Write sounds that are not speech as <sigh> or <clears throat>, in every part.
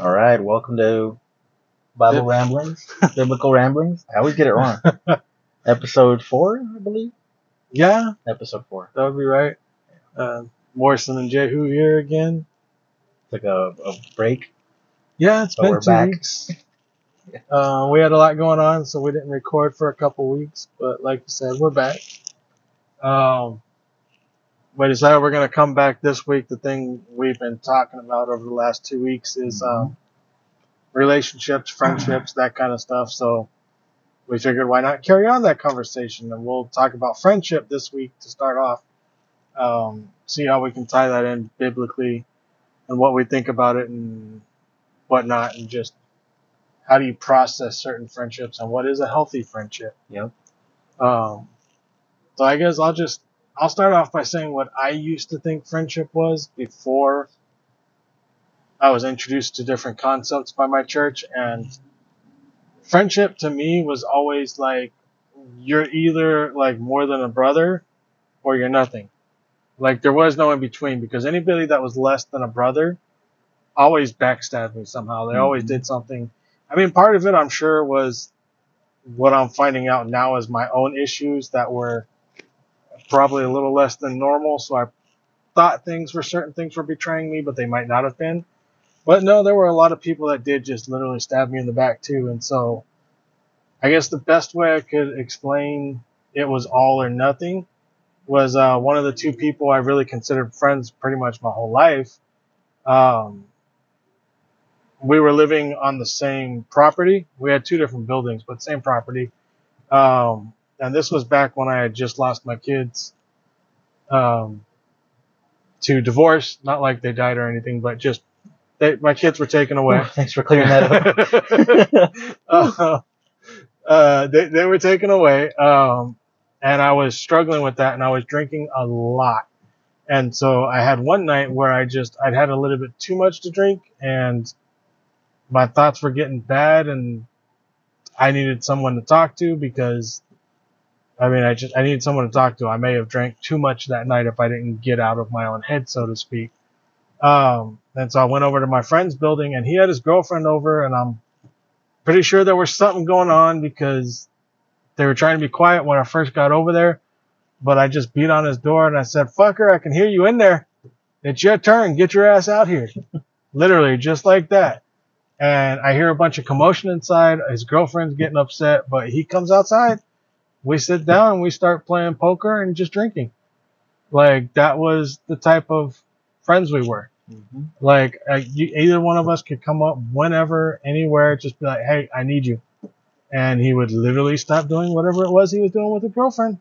All right, welcome to Bible Ramblings, <laughs> Biblical Ramblings. I always get it wrong. <laughs> Episode four, I believe. Yeah, Episode four. that would be right. Uh, Morrison and Jehu here again. It's like a, a break. Yeah, it's So been we're two back. weeks. Uh, we had a lot going on, so we didn't record for a couple weeks. But like you said, we're back. Um, we decided we're gonna come back this week. The thing we've been talking about over the last two weeks is um, relationships, friendships, that kind of stuff. So we figured why not carry on that conversation, and we'll talk about friendship this week to start off. Um, see how we can tie that in biblically, and what we think about it, and whatnot, and just how do you process certain friendships and what is a healthy friendship. Yep. Um, so I guess I'll just I'll start off by saying what I used to think friendship was before I was introduced to different concepts by my church and friendship to me was always like you're either like more than a brother or you're nothing. Like there was no in between because anybody that was less than a brother always backstabbed me somehow. They always Mhm. did something. I mean, part of it I'm sure was what I'm finding out now is my own issues that were probably a little less than normal. So I thought things were certain things were betraying me, but they might not have been. But no, there were a lot of people that did just literally stab me in the back too. And so I guess the best way I could explain it was all or nothing was uh, one of the two people I really considered friends pretty much my whole life. Um, we were living on the same property. We had two different buildings, but same property. Um, and this was back when I had just lost my kids um, to divorce. Not like they died or anything, but just they, my kids were taken away. <laughs> Thanks for clearing that up. <laughs> uh, uh, they, they were taken away. Um, and I was struggling with that and I was drinking a lot. And so I had one night where I just, I'd had a little bit too much to drink and my thoughts were getting bad and I needed someone to talk to because I mean, I just, I needed someone to talk to. I may have drank too much that night if I didn't get out of my own head, so to speak. Um, and so I went over to my friend's building and he had his girlfriend over and I'm pretty sure there was something going on because they were trying to be quiet when I first got over there. But I just beat on his door and I said, fucker, I can hear you in there. It's your turn. Get your ass out here. <laughs> Literally, just like that. And I hear a bunch of commotion inside. His girlfriend's getting upset, but he comes outside. We sit down and we start playing poker and just drinking. Like, that was the type of friends we were. Mhm. Like uh, you, either one of us could come up whenever, anywhere, just be like, "Hey, I need you," and he would literally stop doing whatever it was he was doing with a girlfriend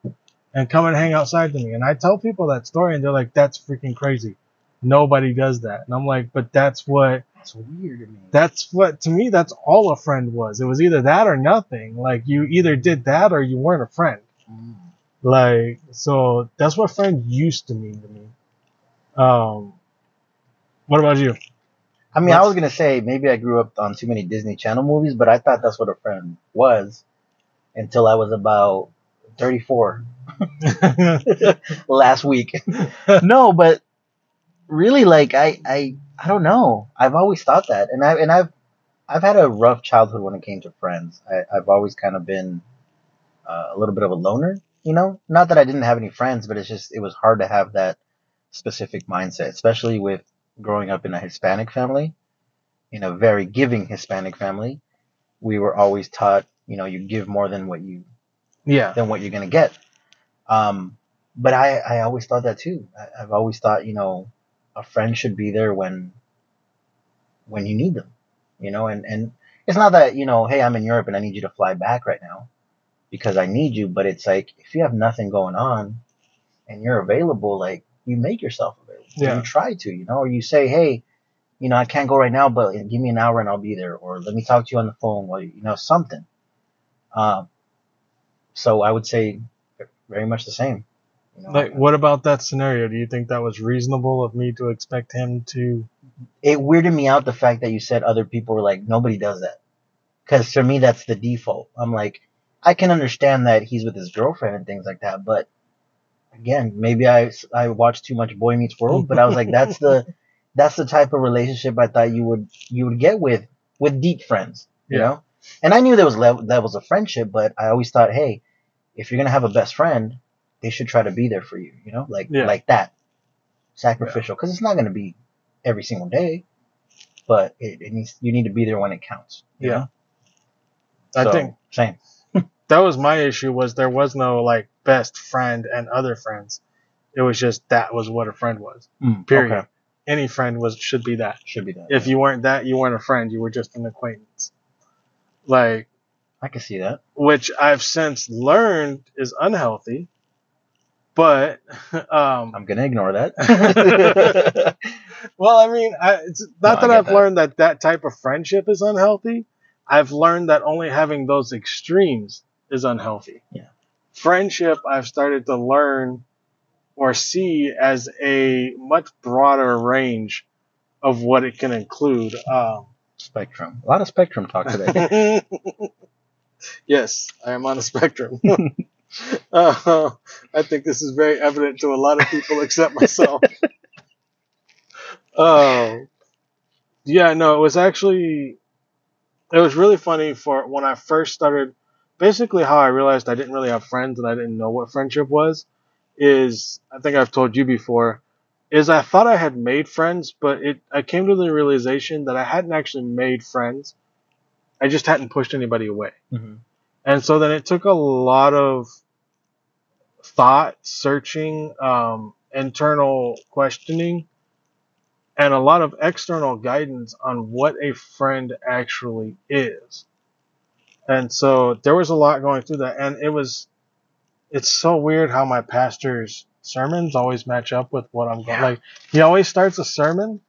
and come and hang outside to me. And I tell people that story, and they're like, "That's freaking crazy. Nobody does that." And I'm like, "But that's what It's weird to me. that's what to me that's all a friend was. It was either that or nothing. Like you either did that or you weren't a friend." Mm. Like, so that's what friend used to mean to me. Um, what about you? I mean, I was gonna say maybe I grew up on too many Disney Channel movies, but I thought that's what a friend was until I was about 34 <laughs> <laughs> last week. <laughs> no, but really, like I, I, I don't know. I've always thought that, and I, and I've, I've had a rough childhood when it came to friends. I, I've always kind of been uh, a little bit of a loner, you know. Not that I didn't have any friends, but it's just it was hard to have that specific mindset, especially with growing up in a Hispanic family, in a very giving Hispanic family. We were always taught, you know, you give more than what you yeah. than what you're gonna get. Um, but I, I always thought that too. I, I've always thought, you know, a friend should be there when, when you need them, you know, and, and it's not that, you know, hey, I'm in Europe and I need you to fly back right now because I need you, but it's like, if you have nothing going on and you're available, like you make yourself available. Yeah. You try to, you know, or you say, hey, you know, I can't go right now, but give me an hour and I'll be there, or let me talk to you on the phone you, you know, something. Um, so I would say very much the same. Like, what about that scenario? Do you think that was reasonable of me to expect him to? it weirded me out the fact that you said other people were like, nobody does that. Because for me, that's the default. I'm like, I can understand that he's with his girlfriend and things like that, but again, maybe I I watched too much Boy Meets World, but I was like, that's the <laughs> that's the type of relationship I thought you would you would get with with deep friends, you Yeah. know. And I knew there was level, levels of friendship, but I always thought, hey, if you're gonna have a best friend, they should try to be there for you, you know, like Yeah. like that, sacrificial, because it's not gonna be every single day, but it, it needs you need to be there when it counts. Yeah. know? I think same. <laughs> that was my issue was there was no like best friend and other friends. It was just that was what a friend was. Mm, Period. okay. Any friend was should be that. Should be that. If you weren't that, you weren't a friend. You were just an acquaintance. Like I can see that. which I've since learned is unhealthy. But <laughs> um, I'm gonna ignore that. <laughs> well, I mean, I, it's not No, that I've that. learned that that type of friendship is unhealthy. I've learned that only having those extremes is unhealthy. Yeah. Friendship, I've started to learn or see as a much broader range of what it can include. Um, spectrum. A lot of spectrum talk today. <laughs> yes, I am on a spectrum. Uh, I think this is very evident to a lot of people except myself. Oh, <laughs> yeah, no, it was actually, it was really funny for when I first started. Basically, how I realized I didn't really have friends and I didn't know what friendship was is I think I've told you before. Is I thought I had made friends, but it I came to the realization that I hadn't actually made friends. I just hadn't pushed anybody away. Mhm. And so then it took a lot of thought, searching, um, internal questioning, and a lot of external guidance on what a friend actually is. And so there was a lot going through that. And it was, it's so weird how my pastor's sermons always match up with what I'm going. Yeah. Like, he always starts a sermon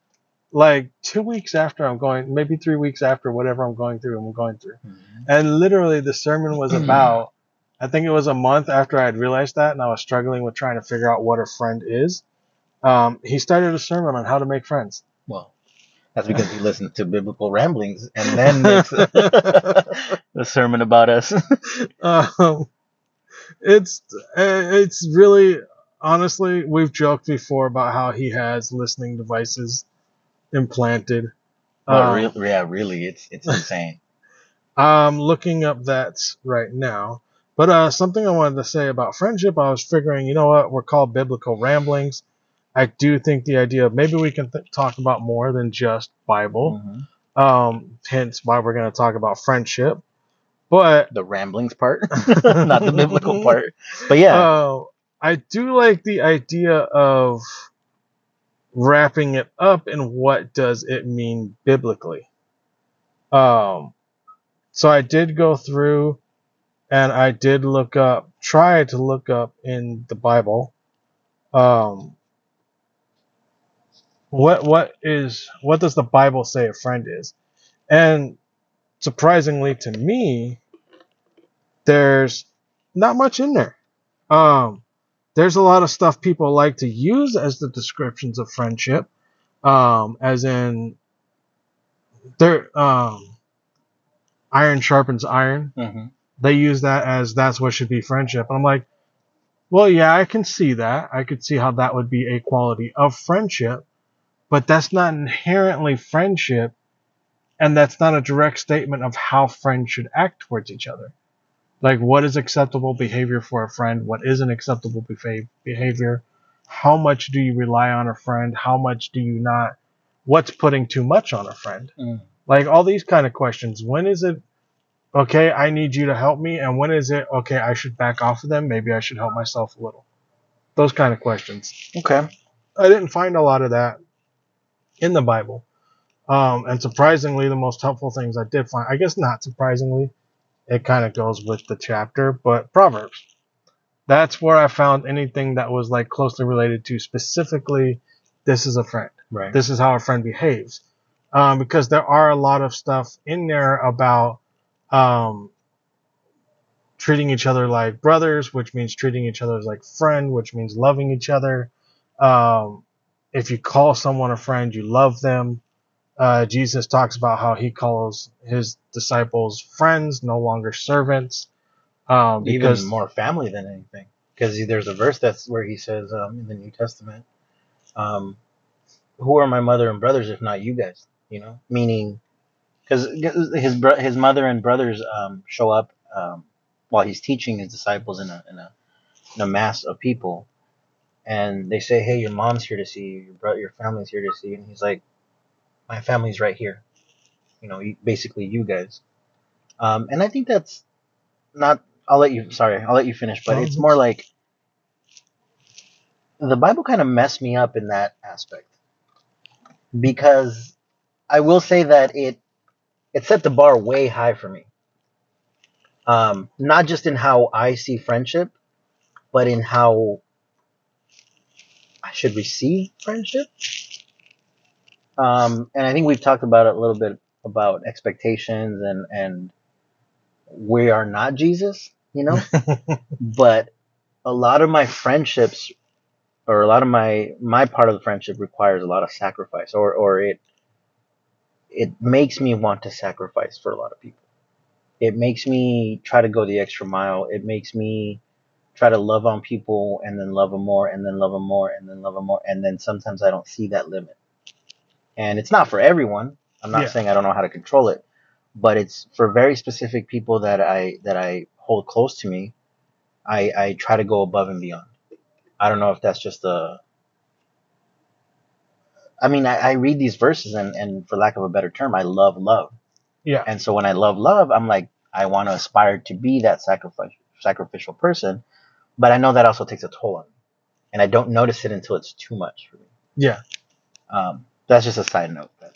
like two weeks after I'm going, maybe three weeks after whatever I'm going through, I'm going through. Mhm. And literally, the sermon was <clears throat> about, I think it was a month after I had realized that, and I was struggling with trying to figure out what a friend is. Um, he started a sermon on how to make friends. Well, that's because he listens to biblical ramblings and then <laughs> makes a, <laughs> a sermon about us. <laughs> Um, it's uh, it's really honestly, we've joked before about how he has listening devices implanted. well, Um, yeah, really, it's it's <laughs> insane. I'm looking up that right now. But uh, something I wanted to say about friendship, I was figuring, you know what, we're called biblical ramblings. I do think the idea of maybe we can th- talk about more than just Bible. Mhm. Um, hence why we're going to talk about friendship. But The ramblings part, <laughs> not the biblical part. But yeah, uh, I do like the idea of wrapping it up and what does it mean biblically. Um, so I did go through and I did look up, try to look up in the Bible, um, what what is what does the Bible say a friend is? And surprisingly to me, there's not much in there. Um, there's a lot of stuff people like to use as the descriptions of friendship, um, as in there um, iron sharpens iron. Mhm. They use that as that's what should be friendship. And I'm like, well, yeah, I can see that. I could see how that would be a quality of friendship, but that's not inherently friendship, and that's not a direct statement of how friends should act towards each other. Like, what is acceptable behavior for a friend? What isn't acceptable behav- behavior? How much do you rely on a friend? How much do you not? What's putting too much on a friend? Mm. Like all these kind of questions. When is it okay? I need you to help me, and when is it okay? I should back off of them. Maybe I should help myself a little. Those kind of questions. okay. I didn't find a lot of that in the Bible. Um, and surprisingly, the most helpful things I did find, I guess not surprisingly, it kind of goes with the chapter, but Proverbs. That's where I found anything that was like closely related to specifically, this is a friend. Right. This is how a friend behaves. Um, because there are a lot of stuff in there about um, treating each other like brothers, which means treating each other as like friend, which means loving each other. Um, if you call someone a friend, you love them. Uh, Jesus talks about how he calls his disciples friends, no longer servants. Um, because Even more family than anything, because there's a verse that's where he says um, in the New Testament, um, who are my mother and brothers if not you guys? You know, meaning because his bro- his mother and brothers um, show up um, while he's teaching his disciples in a, in a in a mass of people, and they say, "Hey, your mom's here to see you. Your bro- your family's here to see you." And he's like, "My family's right here." You know, basically you guys. Um, and I think that's not. I'll let you. Sorry, I'll let you finish. But it's more like the Bible kind of messed me up in that aspect because I will say that it it set the bar way high for me. Um, not just in how I see friendship, but in how I should receive friendship. Um, and I think we've talked about it a little bit about expectations and and we are not Jesus, you know. <laughs> but a lot of my friendships or a lot of my my part of the friendship requires a lot of sacrifice or or it it makes me want to sacrifice for a lot of people. It makes me try to go the extra mile. It makes me try to love on people and then love them more and then love them more and then love them more. And then sometimes i don't see that limit and it's not for everyone i'm not Yeah. saying i don't know how to control it but it's for very specific people that i that i hold close to me i i try to go above and beyond I don't know if that's just a. I mean, I, I read these verses, and, and for lack of a better term, I love love. Yeah. And so when I love love, I'm like, I want to aspire to be that sacrifice, sacrificial person, but I know that also takes a toll on me, and I don't notice it until it's too much for me. Yeah. Um, that's just a side note. But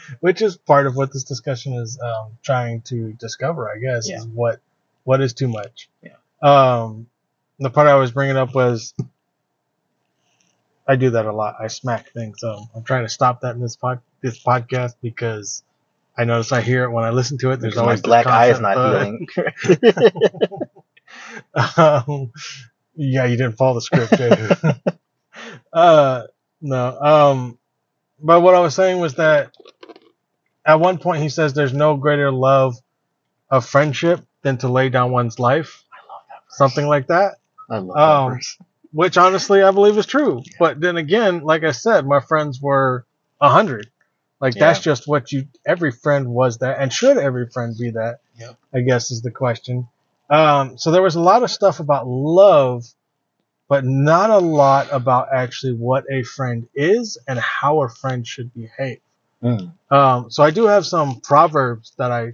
<laughs> Which is part of what this discussion is um, trying to discover, I guess, Yeah. is what what is too much. Yeah. Um, the part I was bringing up was I do that a lot. I smack things. So I'm trying to stop that in this pod, this podcast because I notice I hear it when I listen to it. There's because always this black eye is not uh, healing. <laughs> um, yeah, you didn't follow the script, did you? <laughs> uh, no. Um, but what I was saying was that at one point he says there's no greater love of friendship than to lay down one's life, I love that. Verse. something like that. I love um, that verse. Which honestly I believe is true. But then again, like I said, my friends were a hundred. Like that's just what you. Every friend was that, and should every friend be that? Yep. I guess is the question. Um, so there was a lot of stuff about love, but not a lot about actually what a friend is and how a friend should behave. Mm. Um, so I do have some proverbs that I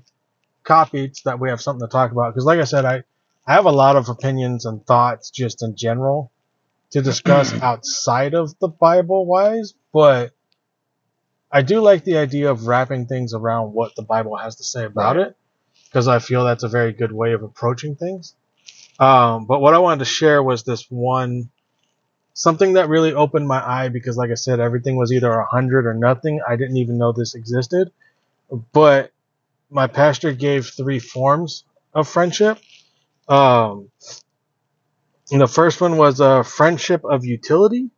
copied so that we have something to talk about. Because, like I said, I, I have a lot of opinions and thoughts just in general to discuss <clears throat> outside of the Bible wise, but I do like the idea of wrapping things around what the Bible has to say about Right. it because I feel that's a very good way of approaching things. Um, but what I wanted to share was this one something that really opened my eye because, like I said, everything was either a hundred or nothing. I didn't even know this existed, but my pastor gave three forms of friendship. Um, and the first one was a friendship of utility,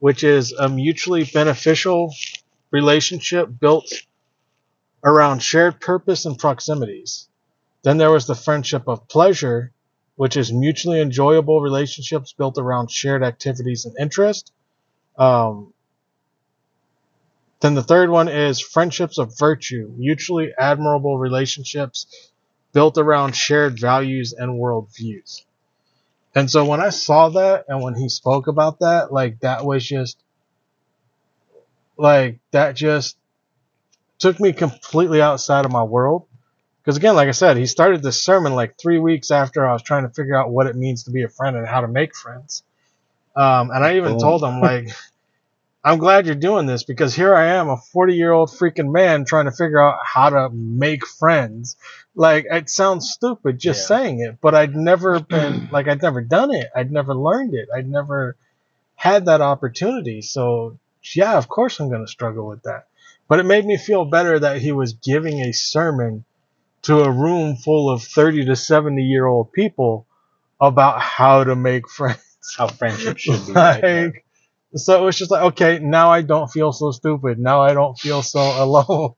which is a mutually beneficial relationship built around shared purpose and proximities. Then there was the friendship of pleasure, which is mutually enjoyable relationships built around shared activities and interest. Um, then the third one is friendships of virtue, mutually admirable relationships built around shared values and worldviews. And so when I saw that and when he spoke about that, like that was just like that just took me completely outside of my world. Because again, like I said, he started this sermon like three weeks after I was trying to figure out what it means to be a friend and how to make friends. Um, and I even Boom. told him like, <laughs> I'm glad you're doing this because here I am, a 40 year old freaking man trying to figure out how to make friends. Like it sounds stupid just Yeah. saying it, but I'd never been <clears throat> like I'd never done it. I'd never learned it. I'd never had that opportunity. So yeah, of course I'm going to struggle with that. But it made me feel better that he was giving a sermon to a room full of 30 to 70 year old people about how to make friends. How friendship should be. <laughs> right? so it was just like, okay, now I don't feel so stupid. Now I don't feel so <laughs> alone.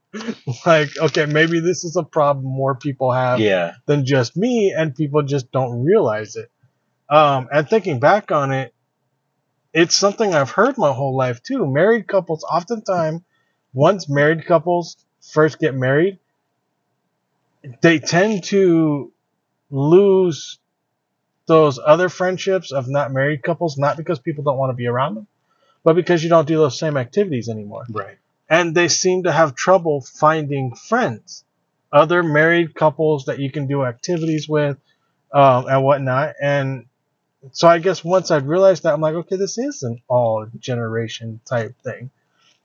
like, okay, maybe this is a problem more people have yeah. than just me, and people just don't realize it. Um, and thinking back on it, it's something I've heard my whole life too. Married couples, oftentimes, once married couples first get married, they tend to lose those other friendships of not married couples, not because people don't want to be around them, but because you don't do those same activities anymore. Right. And they seem to have trouble finding friends, other married couples that you can do activities with, um, and whatnot. And so I guess once I'd realized that, I'm like, okay, this is an all generation type thing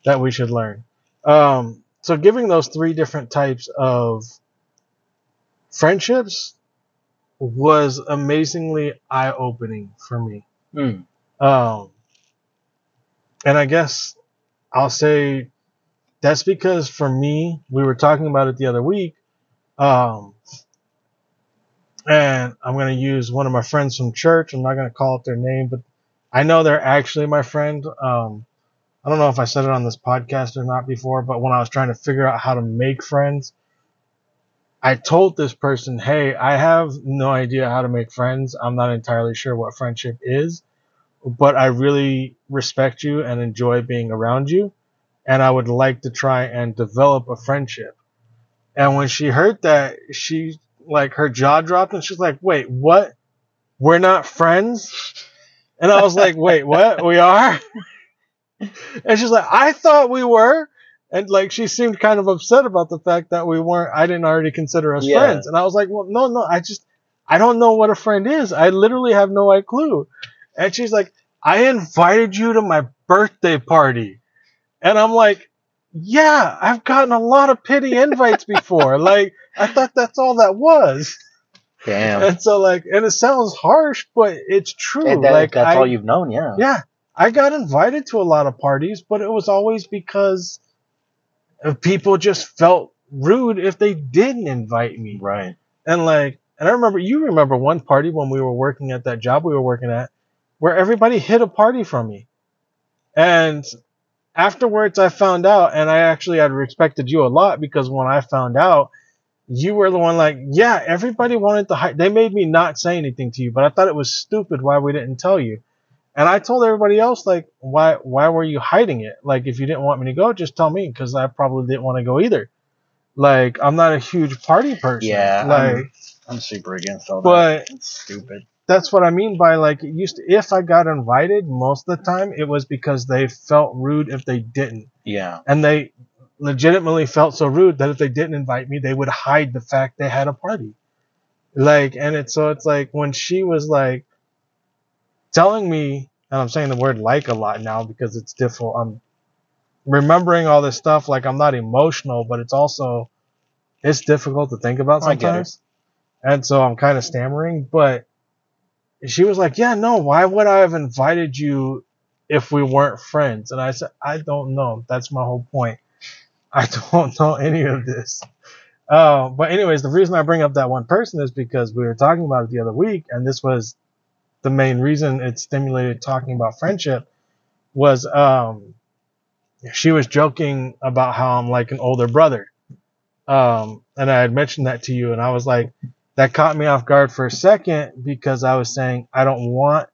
that we should learn. Um, so giving those three different types of friendships was amazingly eye opening for me. Mm. Um, and I guess I'll say that's because for me, we were talking about it the other week. Um, and I'm going to use one of my friends from church. I'm not going to call out their name, but I know they're actually my friend. Um, I don't know if I said it on this podcast or not before, but when I was trying to figure out how to make friends, I told this person, hey, I have no idea how to make friends. I'm not entirely sure what friendship is, but I really respect you and enjoy being around you. And I would like to try and develop a friendship. And when she heard that, she like her jaw dropped and she's like, wait, what? We're not friends? And I was like, wait, what? We are? <laughs> And she's like, I thought we were. And like she seemed kind of upset about the fact that we weren't I didn't already consider us Yeah. friends. And I was like, Well, no, no, I just I don't know what a friend is. I literally have no clue. And she's like, I invited you to my birthday party. And I'm like, Yeah, I've gotten a lot of pity invites before. <laughs> like, I thought that's all that was. Damn. And so like and it sounds harsh, but it's true. And that- like that's I, all you've known, yeah. yeah, I got invited to a lot of parties, but it was always because people just felt rude if they didn't invite me. Right. And like, and I remember you remember one party when we were working at that job we were working at, where everybody hid a party from me, and afterwards I found out, and I actually had respected you a lot because when I found out. You were the one like, yeah, everybody wanted to hide. They made me not say anything to you, but I thought it was stupid why we didn't tell you. And I told everybody else like, why why were you hiding it? Like if you didn't want me to go, just tell me because I probably didn't want to go either. Like I'm not a huge party person. Yeah, Like I'm- I'm super against all But- that. It's stupid. that's what I mean by like it used to. If I got invited, most of the time it was because they felt rude if they didn't, Yeah. and they legitimately felt so rude that if they didn't invite me, they would hide the fact they had a party. Like, and it's so it's like when she was like telling me, and I'm saying the word like a lot now because it's difficult. I'm remembering all this stuff. Like I'm not emotional, but it's also it's difficult to think about it. sometimes. And so I'm kind of stammering, but she was like, "Yeah, no, why would I have invited you if we weren't friends?" And I said, "I don't know. That's my whole point. I <laughs> don't know any of this." Uh, but anyways, the reason I bring up that one person is because we were talking about it the other week, and this was the main reason it stimulated talking about friendship. Was um, she was joking about how I'm like an older brother, um, and I had mentioned that to you, and I was like, that caught me off guard for a second because I was saying I don't want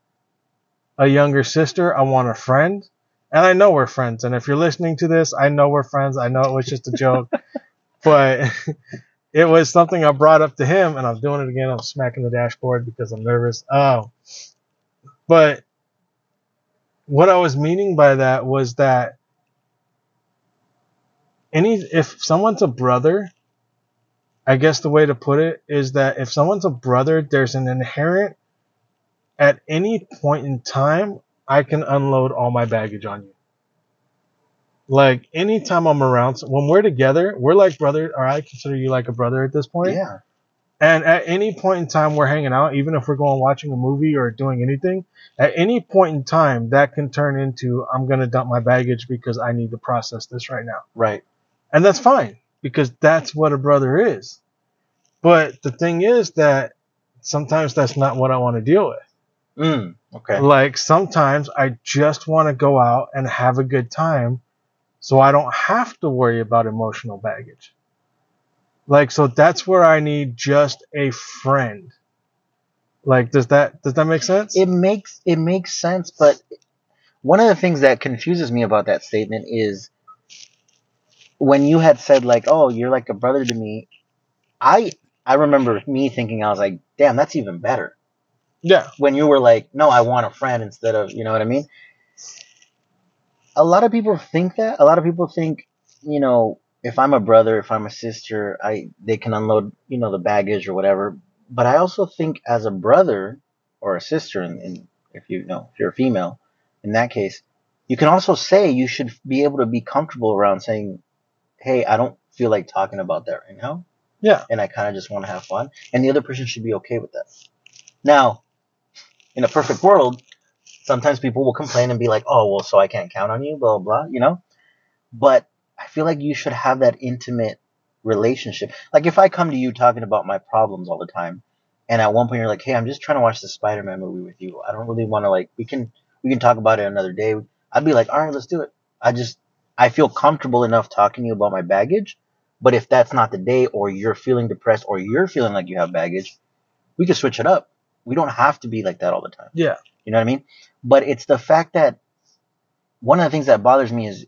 a younger sister, I want a friend. And I know we're friends. And if you're listening to this, I know we're friends. I know it was just a joke. <laughs> but <laughs> it was something I brought up to him and I'm doing it again. I'm smacking the dashboard because I'm nervous. Oh. But what I was meaning by that was that any if someone's a brother I guess the way to put it is that if someone's a brother, there's an inherent, at any point in time, I can unload all my baggage on you. Like anytime I'm around, when we're together, we're like brother, or I consider you like a brother at this point. Yeah. And at any point in time we're hanging out, even if we're going watching a movie or doing anything, at any point in time that can turn into I'm gonna dump my baggage because I need to process this right now. Right. And that's fine because that's what a brother is. But the thing is that sometimes that's not what I want to deal with. Mm. Okay. Like sometimes I just want to go out and have a good time so I don't have to worry about emotional baggage. Like so that's where I need just a friend. Like does that does that make sense? It makes it makes sense, but one of the things that confuses me about that statement is when you had said like, "Oh, you're like a brother to me." I I remember me thinking I was like, "Damn, that's even better." Yeah. When you were like, "No, I want a friend instead of," you know what I mean? A lot of people think that. A lot of people think, you know, if I'm a brother, if I'm a sister, I they can unload, you know, the baggage or whatever. But I also think as a brother or a sister, and, if you know, if you're a female, in that case, you can also say you should be able to be comfortable around saying, "Hey, I don't feel like talking about that right now, Yeah. and I kind of just want to have fun," and the other person should be okay with that. Now, in a perfect world, sometimes people will complain and be like, "Oh, well, so I can't count on you," blah blah, blah you know. But I feel like you should have that intimate relationship. Like if I come to you talking about my problems all the time, and at one point you're like, "Hey, I'm just trying to watch the Spider-Man movie with you. I don't really want to like we can we can talk about it another day." I'd be like, "All right, let's do it." I just I feel comfortable enough talking to you about my baggage. But if that's not the day, or you're feeling depressed, or you're feeling like you have baggage, we can switch it up. We don't have to be like that all the time. Yeah. You know what I mean? But it's the fact that one of the things that bothers me is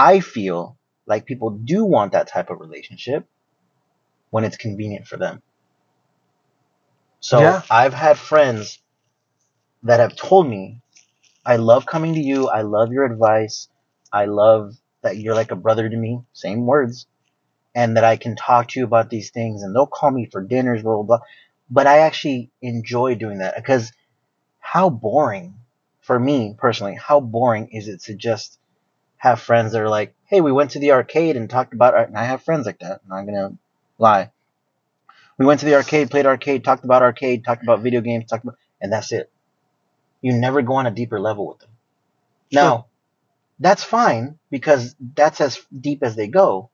I feel like people do want that type of relationship when it's convenient for them. So Yeah. I've had friends that have told me, I love coming to you. I love your advice. I love that you're like a brother to me. Same words. And that I can talk to you about these things and they'll call me for dinners, blah, blah, blah. But I actually enjoy doing that because how boring, for me personally, how boring is it to just have friends that are like, hey, we went to the arcade and talked about, art. and I have friends like that. I'm not going to lie. We went to the arcade, played arcade, talked about arcade, talked about video games, talked about, and that's it. You never go on a deeper level with them. Now, that's fine because that's as deep as they go,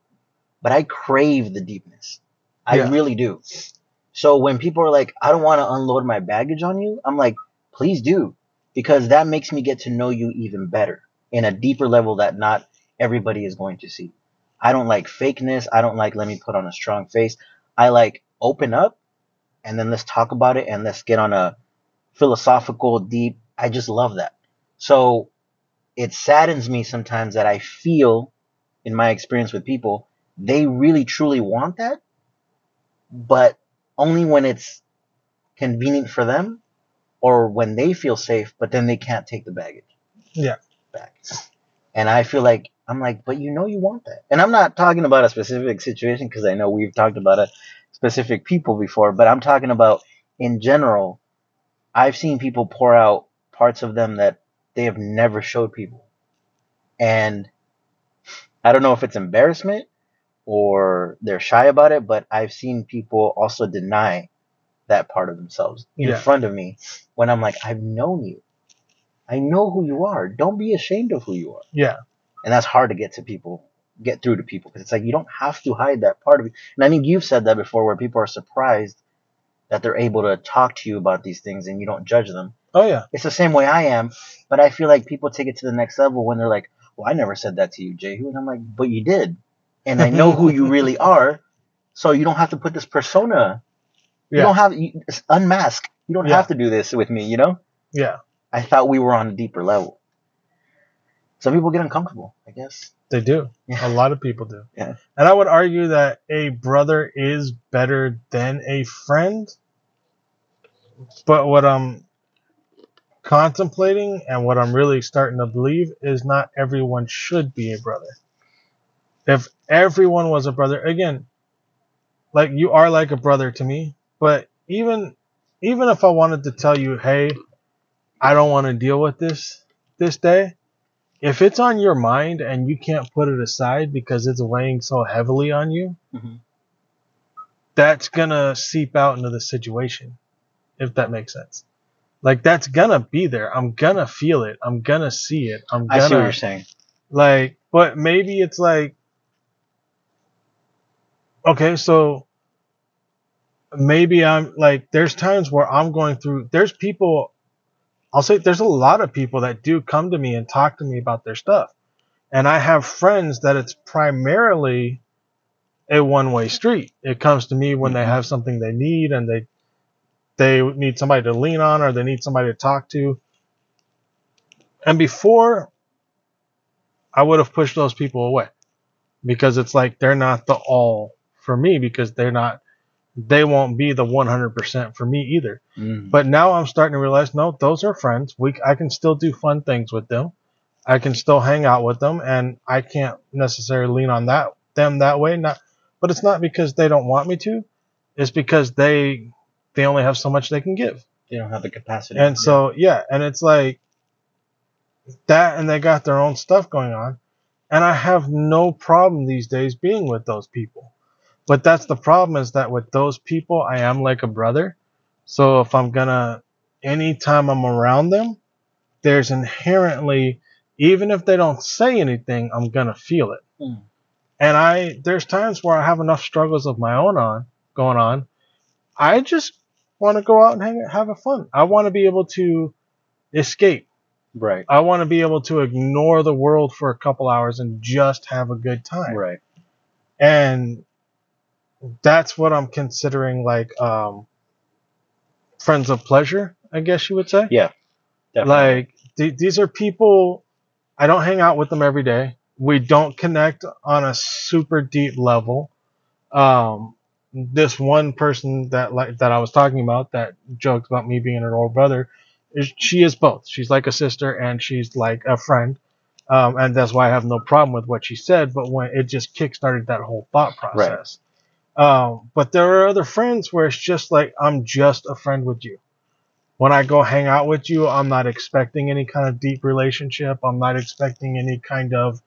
but I crave the deepness. I Yeah. really do. So when people are like, I don't want to unload my baggage on you, I'm like, please do, because that makes me get to know you even better in a deeper level that not everybody is going to see. I don't like fakeness. I don't like let me put on a strong face. I like open up and then let's talk about it and let's get on a philosophical deep. I just love that. So it saddens me sometimes that I feel in my experience with people, they really truly want that, but only when it's convenient for them or when they feel safe, but then they can't take the baggage Yeah. Back. And I feel like I'm like, but you know you want that. And I'm not talking about a specific situation because I know we've talked about a specific people before, but I'm talking about in general. I've seen people pour out parts of them that they have never showed people. And I don't know if it's embarrassment or they're shy about it, but I've seen people also deny that part of themselves in Yeah. front of me when I'm like, I've known you. I know who you are. Don't be ashamed of who you are. Yeah. And that's hard to get to people, get through to people because it's like you don't have to hide that part of you. And I think you've said that before where people are surprised that they're able to talk to you about these things and you don't judge them. Oh yeah. It's the same way I am, but I feel like people take it to the next level when they're like, "Well, I never said that to you, Jehu," and I'm like, "But you did, and I know who you <laughs> really are, so you don't have to put this persona. You don't have you, unmask. You don't Yeah. have to do this with me. You know? Yeah. I thought we were on a deeper level. Some people get uncomfortable, I guess. They do. Yeah. A lot of people do. Yeah. And I would argue that a brother is better than a friend. But what I'm contemplating and what I'm really starting to believe is not everyone should be a brother. If everyone was a brother, again, like you are like a brother to me, but even even if I wanted to tell you, "Hey, I don't want to deal with this this day," if it's on your mind and you can't put it aside because it's weighing so heavily on you, Mhm. that's gonna seep out into the situation, if that makes sense. Like that's gonna be there. I'm gonna feel it. I'm gonna see it. I'm I see what gonna you're saying. like, but maybe it's like, okay, so maybe I'm like, there's times where I'm going through, there's people, I'll say there's a lot of people that do come to me and talk to me about their stuff. And I have friends that it's primarily a one way street. It comes to me when they Mhm. have something they need and they, they need somebody to lean on or they need somebody to talk to. And before, I would have pushed those people away because it's like they're not the all for me because they're not, they won't be the 100% for me either. Mm. But now I'm starting to realize, no, those are friends. We, I can still do fun things with them. I can still hang out with them, and I can't necessarily lean on that them that way. Not, but it's not because they don't want me to. It's because they they only have so much they can give. they don't have the capacity. And so yeah, and it's like that, and they got their own stuff going on, and I have no problem these days being with those people. But that's the problem is that with those people, I am like a brother. So if I'm gonna, anytime I'm around them, there's inherently, even if they don't say anything, I'm gonna feel it. Hmm. And I, there's times where I have enough struggles of my own on going on. I just want to go out and hang, have a fun. I want to be able to escape. right, I want to be able to ignore the world for a couple hours and just have a good time. right. And that's what I'm considering like um, friends of pleasure, I guess you would say. Yeah, Definitely. Like th- these are people I don't hang out with them every day. We don't connect on a super deep level. Um, this one person that like that I was talking about that joked about me being an older brother, is she is both. She's like a sister and she's like a friend. Um, and that's why I have no problem with what she said. But when it just kickstarted that whole thought process. Um, but there are other friends where it's just like I'm just a friend with you when I go hang out with you, I'm not expecting any kind of deep relationship. I'm not expecting any kind of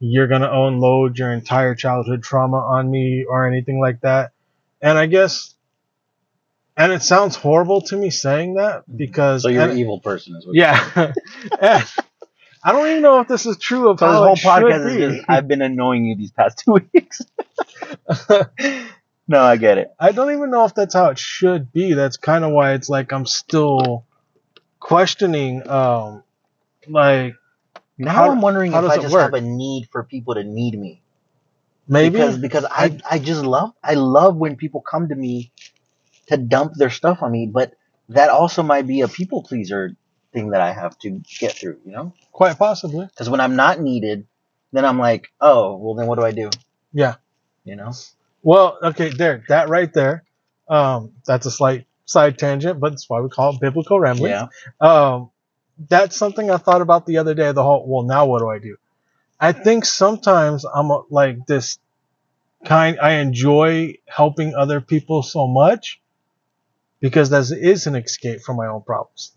you're going to unload your entire childhood trauma on me or anything like that. And I guess, and it sounds horrible to me saying that because, So you're an evil person, is what yeah. <laughs> And I don't even know if this is true of So this how whole podcast be. is just I've been annoying you these past <laughs> two weeks. <laughs> no, I get it. I don't even know if that's how it should be. That's kind of why it's like I'm still questioning, um, like Now How- I'm wondering how if I just work? have a need for people to need me. maybe because because I, I just love I love when people come to me to dump their stuff on me, but that also might be a people pleaser thing that I have to get through, you know? quite possibly. Because when I'm not needed, then I'm like, oh, well, then what do I do? Yeah. You know? Well, okay, there, that right there. Um, that's a slight side tangent, but that's why we call it biblical rambling. Yeah. Um, that's something I thought about the other day. The whole, well, now what do I do? I think sometimes I'm a, like this kind. I enjoy helping other people so much because that is an escape from my own problems.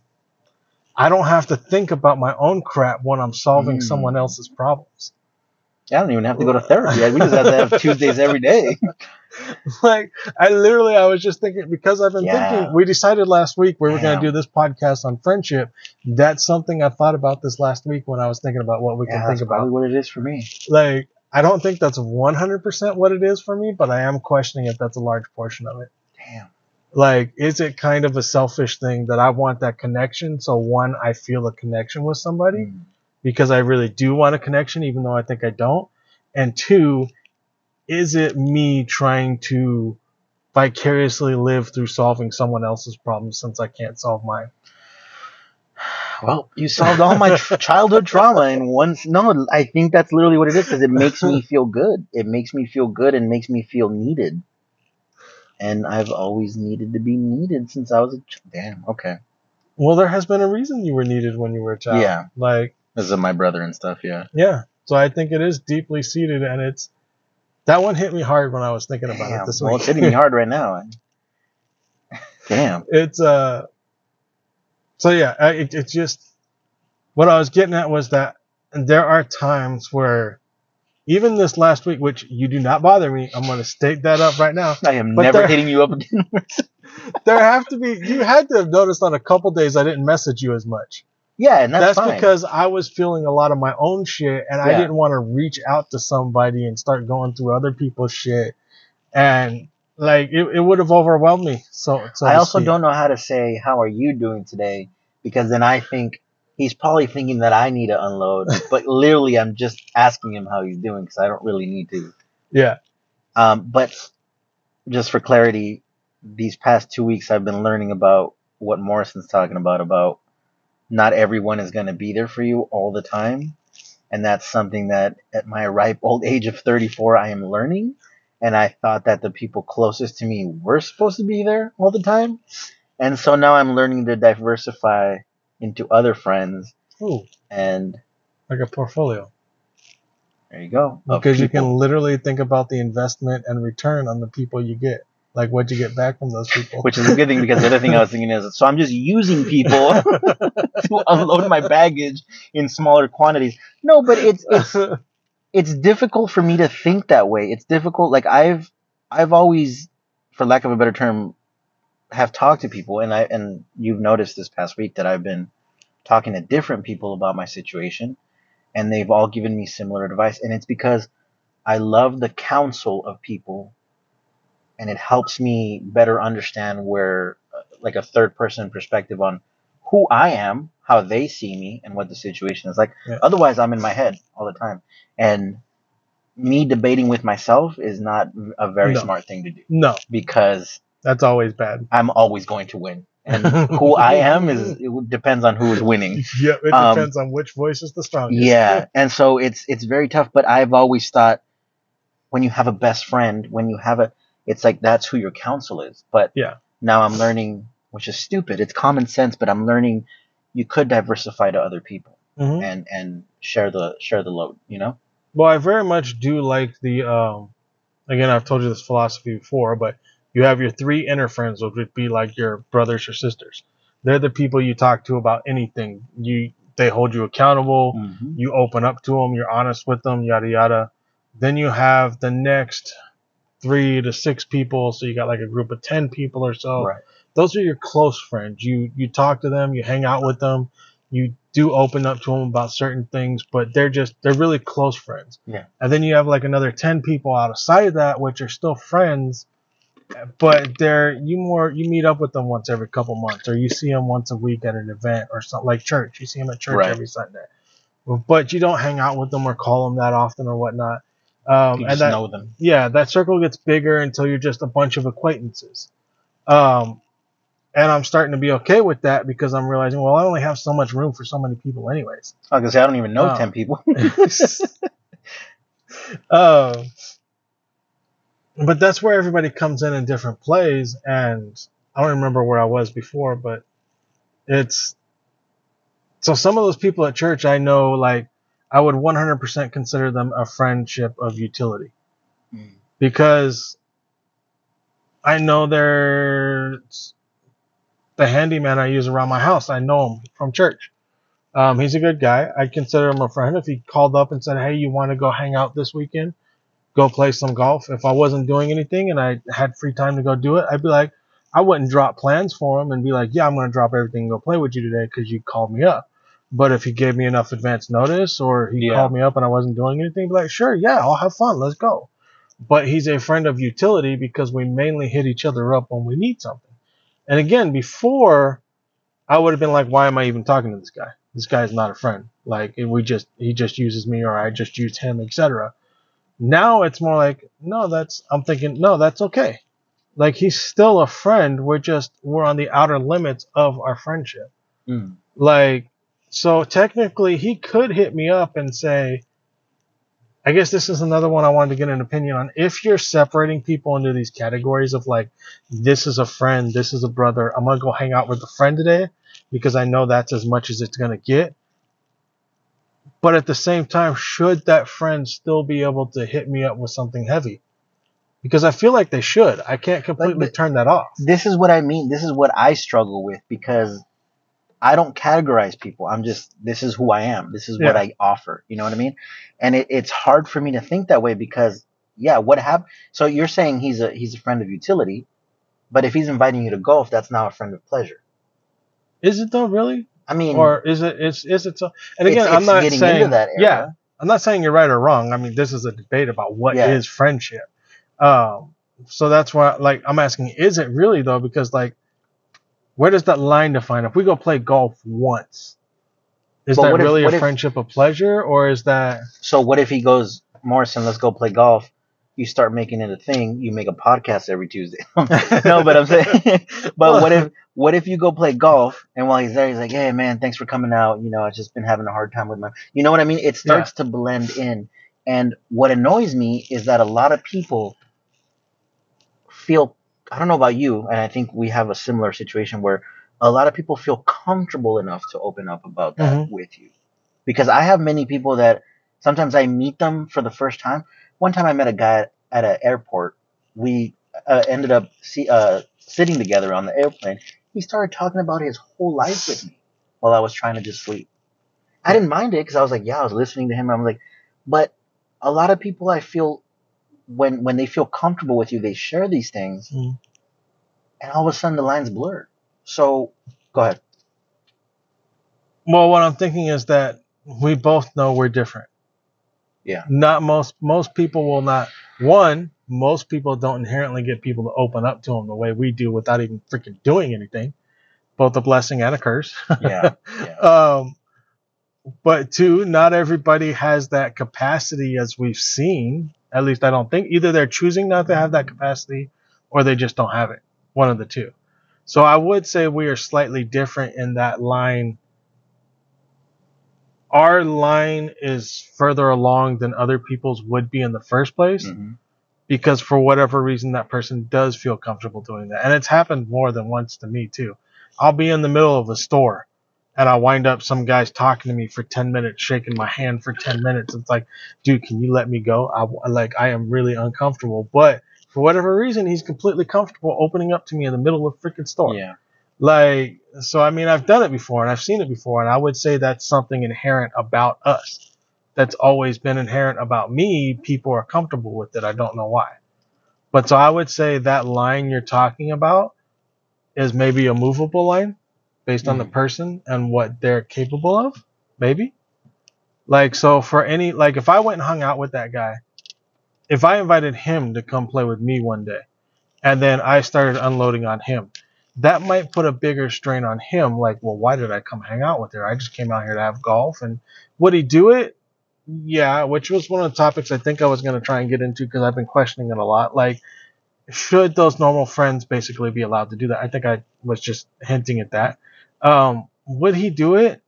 I don't have to think about my own crap when I'm solving Mm. someone else's problems. I don't even have to go to therapy. We just have to have Tuesdays every day. <laughs> like I literally I was just thinking because I've been Yeah. thinking we decided last week we were going to do this podcast on friendship. That's something I thought about this last week when I was thinking about what we Yeah, can think about. what it is for me. Like I don't think that's 100% what it is for me, but I am questioning if that's a large portion of it. Damn. Like is it kind of a selfish thing that I want that connection so one I feel a connection with somebody Mm. because I really do want a connection, even though I think I don't. And two, is it me trying to vicariously live through solving someone else's problems since I can't solve mine? <sighs> Well, you solved all my tr- <laughs> childhood trauma in one. No, I think that's literally what it is because it makes me feel good. It makes me feel good and makes me feel needed. And I've always needed to be needed since I was a ch- damn. Okay, Well, there has been a reason you were needed when you were a child. Yeah. Like, this is my brother and stuff. Yeah. yeah. So I think it is deeply seated, and it's that one hit me hard when I was thinking about Damn. it this Well, week. it's hitting me hard right <laughs> now. Damn. it's uh so yeah I, it, it's just what i was getting at was that there are times where even this last week which you do not bother me i'm going to state that up right now. I am But never there- hitting you up again. <laughs> <laughs> there have to be you had to have noticed on a couple days i didn't message you as much. Yeah, and that's, that's, because i was feeling a lot of my own shit and i didn't want to reach out to somebody and start going through other people's shit. And like it, it would have overwhelmed me so, so I also speak. don't know how to say how are you doing today? Because then I think he's probably thinking that I need to unload, <laughs> but literally I'm just asking him how he's doing because I don't really need to. yeah Um, but just for clarity, these past two weeks I've been learning about what Morrison's talking about about not everyone is going to be there for you all the time. And that's something that at my ripe old age of 34, I am learning. And I thought that the people closest to me were supposed to be there all the time. And so now I'm learning to diversify into other friends. Ooh, And like a portfolio. there you go. of Because you people. can literally think about the investment and return on the people you get. Like what you get back from those people. Which is a good thing because the other thing I was thinking is so I'm just using people <laughs> to unload my baggage in smaller quantities. No, but it's it's <laughs> it's difficult for me to think that way. It's difficult. Like I've I've always, for lack of a better term, have talked to people, and I and you've noticed this past week that I've been talking to different people about my situation, and they've all given me similar advice, and it's because I love the counsel of people, and it helps me better understand where, uh, like a third person perspective on who I am, how they see me, and what the situation is like. Yeah. Otherwise, I'm in my head all the time, and me debating with myself is not a very No. smart thing to do no, because that's always bad. I'm always going to win. And who I <laughs> am is it depends on who is winning. Yeah, it Um, depends on which voice is the strongest. Yeah, and so it's it's very tough. But I've always thought when you have a best friend, when you have a, it's like that's who your counsel is. But Yeah. now I'm learning, which is stupid. It's common sense, but I'm learning you could diversify to other people Mhm. and and share the share the load. You know. Well, I very much do like the. Um, again, I've told you this philosophy before, but you have your three inner friends, which would be like your brothers or sisters. They're the people you talk to about anything. You they hold you accountable. Mm-hmm. You open up to them. You're honest with them. Yada yada. Then you have the next three to six people. So you got like a group of ten people or so. Right. those are your close friends. You you talk to them, you hang out with them, you do open up to them about certain things, but they're just they're really close friends. Yeah. And then you have like another ten people outside of that, which are still friends, but they're you more you meet up with them once every couple months, or you see them once a week at an event or something like church. You see them at church Right. every Sunday, but you don't hang out with them or call them that often or whatnot. Um, You and that, know them. yeah, that circle gets bigger until you're just a bunch of acquaintances. Um, and I'm starting to be okay with that because I'm realizing, well, I only have so much room for so many people, anyways. I gonna say I don't even know Oh. ten people. <laughs> <laughs> um, but that's where everybody comes in in different plays, and I don't remember where I was before, but it's so some of those people at church I know, like I would 100% consider them a friendship of utility. Mm. because I know there's the handyman I use around my house. I know him from church. Um, he's a good guy. I consider him a friend. If he called up and said, "Hey, you want to go hang out this weekend? Go play some golf." If I wasn't doing anything and I had free time to go do it, I'd be like, I wouldn't drop plans for him and be like, "Yeah, I'm going to drop everything and go play with you today because you called me up." But if he gave me enough advance notice or he Yeah. called me up and I wasn't doing anything, be like, "Sure, yeah, I'll have fun. Let's go." but he's a friend of utility because we mainly hit each other up when we need something. And again, before I would have been like, why am I even talking to this guy? This guy's not a friend. Like we just he just uses me or I just use him, etc. Now it's more like, no, that's I'm thinking, no, that's okay. Like he's still a friend. We're just we're on the outer limits of our friendship. Mm. Like so technically he could hit me up and say, I guess this is another one I wanted to get an opinion on. If you're separating people into these categories of like, this is a friend, this is a brother, I'm gonna go hang out with a friend today because I know that's as much as it's gonna get. But at the same time, should that friend still be able to hit me up with something heavy? Because I feel like they should. I can't completely but- turn that off. This is what I mean. This is what I struggle with because I don't categorize people. I'm just this is who I am. This is what I offer. You know what I mean? And it, it's hard for me to think that way because yeah, what happened? So you're saying he's a he's a friend of utility, but if he's inviting you to golf, that's now a friend of pleasure. Is it though, really? I mean, Or is it? Is is it so? And it's- again, I'm not getting saying into that area. yeah. I'm not saying you're right or wrong. I mean, this is a debate about what is Yeah. friendship. Um, so that's why, like, I'm asking, is it really though? Because like, where does that line define? If we go play golf once, is But that if- really a if- friendship of pleasure, or is that So what if he goes, Morrison? Let's go play golf. You start making it a thing. You make a podcast every Tuesday. <laughs> no, but I'm saying, <laughs> <laughs> but what if what if you go play golf and while he's there, he's like, "Hey, man, thanks for coming out. You know, I've just been having a hard time with my, you know what I mean? It starts to blend in. And what annoys me is that a lot of people feel. I don't know about you, and I think we have a similar situation where a lot of people feel comfortable enough to open up about that Mhm. with you, because I have many people that sometimes I meet them for the first time. One time I met a guy at an airport. We uh, ended up see, uh, sitting together on the airplane. He started talking about his whole life with me while I was trying to just sleep. I didn't mind it because I was like, yeah, I was listening to him. I'm like, but a lot of people I feel when when they feel comfortable with you, they share these things, Mm. and all of a sudden the lines blur. So go ahead. Well, what I'm thinking is that we both know we're different. Yeah. Not most most people will not. One, most people don't inherently get people to open up to them the way we do without even freaking doing anything. Both a blessing and a curse. Yeah, yeah. <laughs> um, but two, not everybody has that capacity as we've seen. At least I don't think. Either they're choosing not to have that capacity or they just don't have it. One of the two. So I would say we are slightly different in that line. Our line is further along than other people's would be in the first place Mhm. because for whatever reason that person does feel comfortable doing that. And it's happened more than once to me too. I'll be in the middle of a store and I wind up some guys talking to me for 10 minutes, shaking my hand for 10 minutes. It's like, dude, can you let me go? I like I am really uncomfortable, but for whatever reason he's completely comfortable opening up to me in the middle of freaking store. Yeah. Like, so I mean, I've done it before and I've seen it before, and I would say that's something inherent about us. That's always been inherent about me. People are comfortable with it. I don't know why. But so I would say that line you're talking about is maybe a movable line based on the Mhm. person and what they're capable of. Maybe. Like, so for any, like, if I went and hung out with that guy, if I invited him to come play with me one day, and then I started unloading on him, that might put a bigger strain on him. Like, well, why did I come hang out with her? I just came out here to have golf. And would he do it? Yeah, which was one of the topics I think I was going to try and get into because I've been questioning it a lot. Like, should those normal friends basically be allowed to do that? I think I was just hinting at that. Um, would he do it?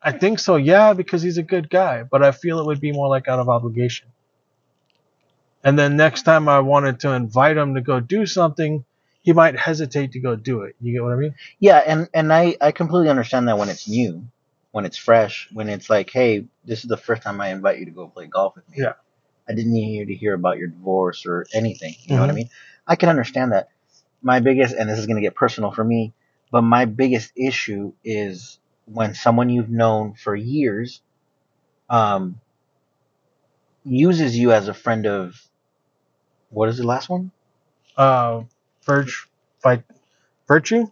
I think so, yeah, because he's a good guy. But I feel it would be more like out of obligation. And then next time I wanted to invite him to go do something, he might hesitate to go do it. You get what I mean? Yeah, and and I I completely understand that when it's new, when it's fresh, when it's like, hey, this is the first time I invite you to go play golf with me. Yeah. I didn't need you to hear about your divorce or anything. You know what I Mhm. mean? I can understand that. My biggest, and this is gonna get personal for me, but my biggest issue is when someone you've known for years, um, uses you as a friend of. What is the last one? Uh, virtue, fight, virtue.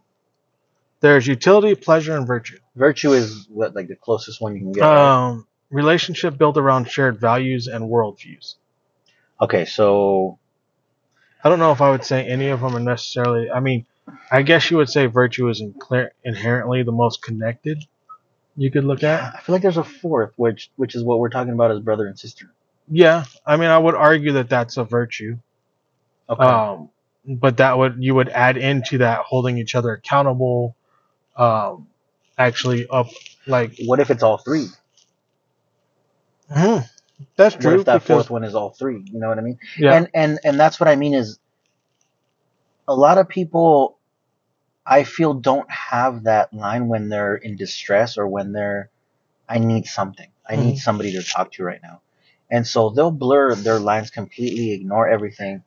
There's utility, pleasure, and virtue. Virtue is what like the closest one you can get. right? Um, relationship built around shared values and worldviews. Okay, so I don't know if I would say any of them are necessarily. I mean, I guess you would say virtue is incler- inherently the most connected. You could look at. I feel like there's a fourth, which which is what we're talking about as brother and sister. Yeah, I mean, I would argue that that's a virtue. Okay. Um, but that would you would add into that holding each other accountable. Um, actually up like what if it's all three? Mhm. that's What true if that because fourth one is all three? You know what I mean? yeah And and and that's what I mean is a lot of people I feel don't have that line when they're in distress or when they're I need something. I need Mhm. somebody to talk to right now. And so they'll blur their lines completely, ignore everything.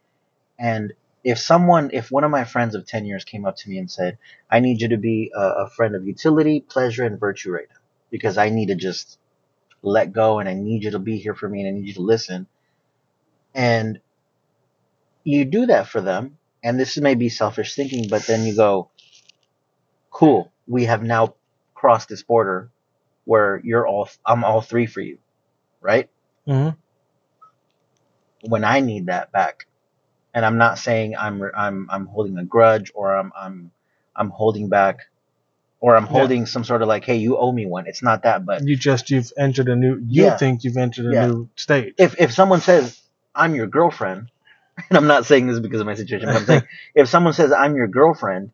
And if someone, if one of my friends of 10 years came up to me and said, I need you to be a, a friend of utility, pleasure, and virtue right now, because I need to just let go and I need you to be here for me and I need you to listen. And you do that for them. And this may be selfish thinking, but then you go, cool, we have now crossed this border where you're all, I'm all three for you, right? Mhm. when I need that back. And I'm not saying I'm I'm I'm holding a grudge or I'm I'm I'm holding back or I'm holding some sort of like, hey, you owe me one. It's not that, but you just you've entered a new you Yeah. think you've entered a Yeah. new stage if if someone says I'm your girlfriend <laughs> and I'm not saying this because of my situation, but I'm saying <laughs> if someone says I'm your girlfriend,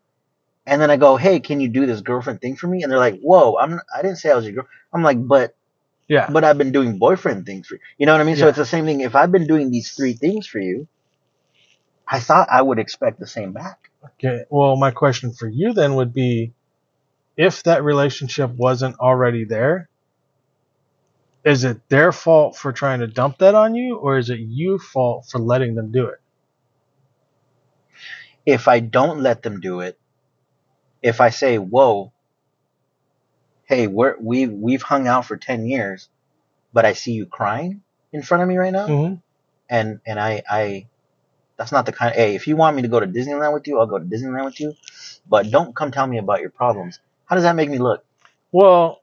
and then I go, hey, can you do this girlfriend thing for me? And they're like, whoa, I'm I didn't say I was your girl. I'm like, but Yeah. but I've been doing boyfriend things for you. You know what I mean? So Yeah. it's the same thing. If I've been doing these three things for you, I thought I would expect the same back. Okay. Well, my question for you then would be if that relationship wasn't already there, is it their fault for trying to dump that on you or is it you fault for letting them do it? If I don't let them do it, if I say, whoa, hey, we're, we've, we've hung out for 10 years, but I see you crying in front of me right now. Mm-hmm. and and I I that's not the kind hey if you want me to go to Disneyland with you I'll go to Disneyland with you but don't come tell me about your problems how does that make me look Well,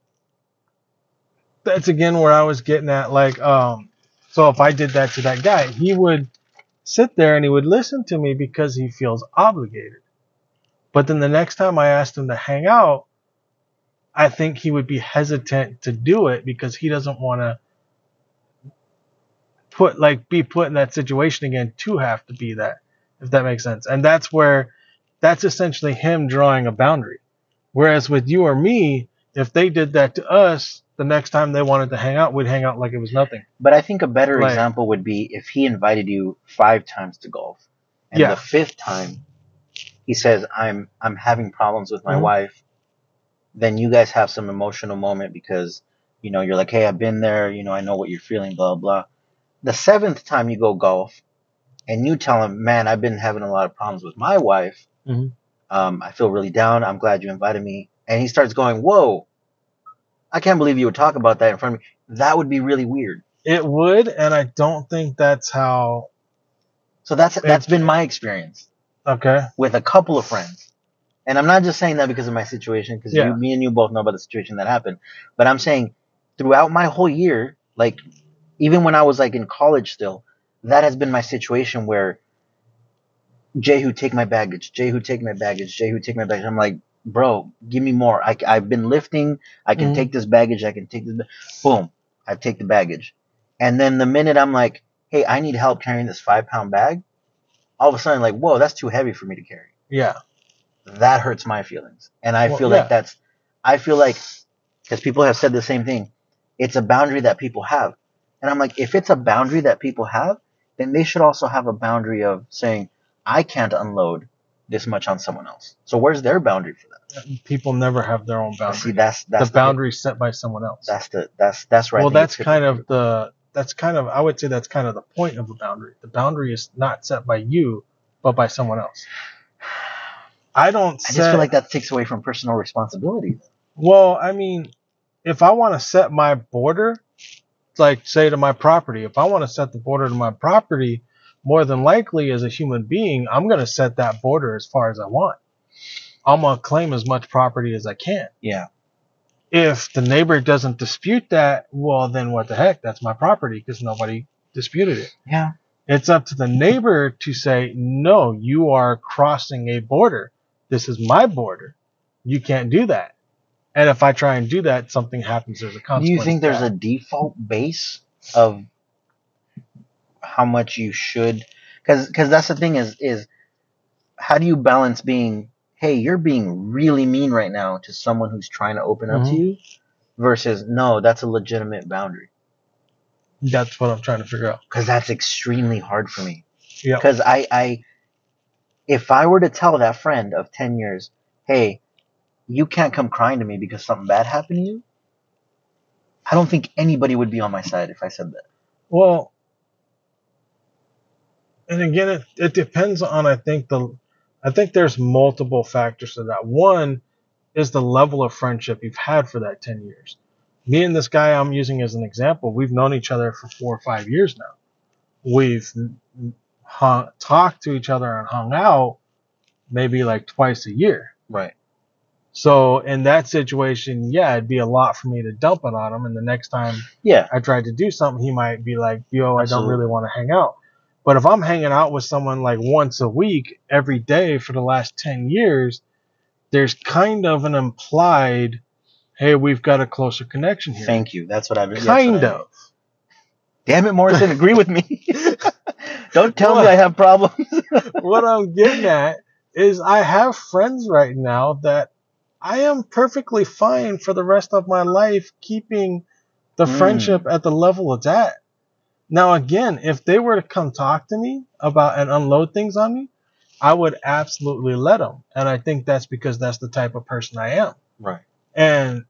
that's again where I was getting at. Like, um, so if I did that to that guy, he would sit there and he would listen to me because he feels obligated. But then the next time I asked him to hang out, I think he would be hesitant to do it because he doesn't want to put like be put in that situation again to have to be that, if that makes sense. And that's where that's essentially him drawing a boundary. Whereas with you or me, if they did that to us, the next time they wanted to hang out, we'd hang out like it was nothing. but I think a better Right. example would be if he invited you five times to golf and Yeah. the fifth time he says I'm I'm having problems with my Mhm. wife then you guys have some emotional moment because you know you're like hey I've been there you know I know what you're feeling blah blah the seventh time you go golf and you tell him man I've been having a lot of problems with my wife Mhm. um, I feel really down I'm glad you invited me and he starts going whoa I can't believe you would talk about that in front of me that would be really weird It would, and I don't think that's how. so that's that's been my experience Okay. with a couple of friends. And I'm not just saying that because of my situation, because Yeah. you, me and you both know about the situation that happened. But I'm saying throughout my whole year, like even when I was like in college still, that has been my situation where Jehu take my baggage, Jehu take my baggage, Jehu take my baggage. I'm like, bro, give me more. I, I've been lifting. I can Mhm. take this baggage. I can take this. Boom, I take the baggage. And then the minute I'm like, hey, I need help carrying this five pound bag, all of a sudden like, whoa, that's too heavy for me to carry Yeah. that hurts my feelings. And I Well, feel yeah. like that's, I feel like, because people have said the same thing, it's a boundary that people have. And I'm like, if it's a boundary that people have, then they should also have a boundary of saying, I can't unload this much on someone else. So where's their boundary for that? People never have their own boundary. See, that's that's the boundary set by someone else. That's the that's that's right. well, that's kind of the that's kind of I would say that's kind of the point of a boundary. The boundary is not set by you, but by someone else. I don't I set. just feel like that takes away from personal responsibility. Well, I mean, if I want to set my border, like say to my property, if I want to set the border to my property, more than likely as a human being, I'm going to set that border as far as I want. I'm going to claim as much property as I can. Yeah. If the neighbor doesn't dispute that, well, then what the heck? That's my property because nobody disputed it. Yeah. It's up to the neighbor to say, no, you are crossing a border. This is my border. You can't do that. And if I try and do that, something happens. There's a Do consequence. you think there's a default base of how much you should? Because because that's the thing is is how do you balance being hey you're being really mean right now to someone who's trying to open up to Mhm. you versus no that's a legitimate boundary That's what I'm trying to figure out. because that's extremely hard for me Yeah. because I I if I were to tell that friend of ten years hey you can't come crying to me because something bad happened to you I don't think anybody would be on my side if I said that. Well, and again, it, it depends on, I think, the, I think there's multiple factors to that. One is the level of friendship you've had for that 10 years. Me and this guy I'm using as an example, we've known each other for four or five years now. We've hung, talked to each other and hung out maybe like twice a year. Right. So in that situation, yeah, it'd be a lot for me to dump it on him. And the next time Yeah. I tried to do something, he might be like, yo, I don't really want to hang out. But if I'm hanging out with someone like once a week, every day for the last 10 years, there's kind of an implied, hey, we've got a closer connection here. Thank you. That's what I've been. kind of. Damn it, Morrison, <laughs> agree with me. <laughs> Don't tell What? me I have problems. what I'm getting <laughs> at is I have friends right now that I am perfectly fine for the rest of my life keeping the Mm. friendship at the level it's at. Now, again, if they were to come talk to me about and unload things on me, I would absolutely let them. And I think that's because that's the type of person I am. right. And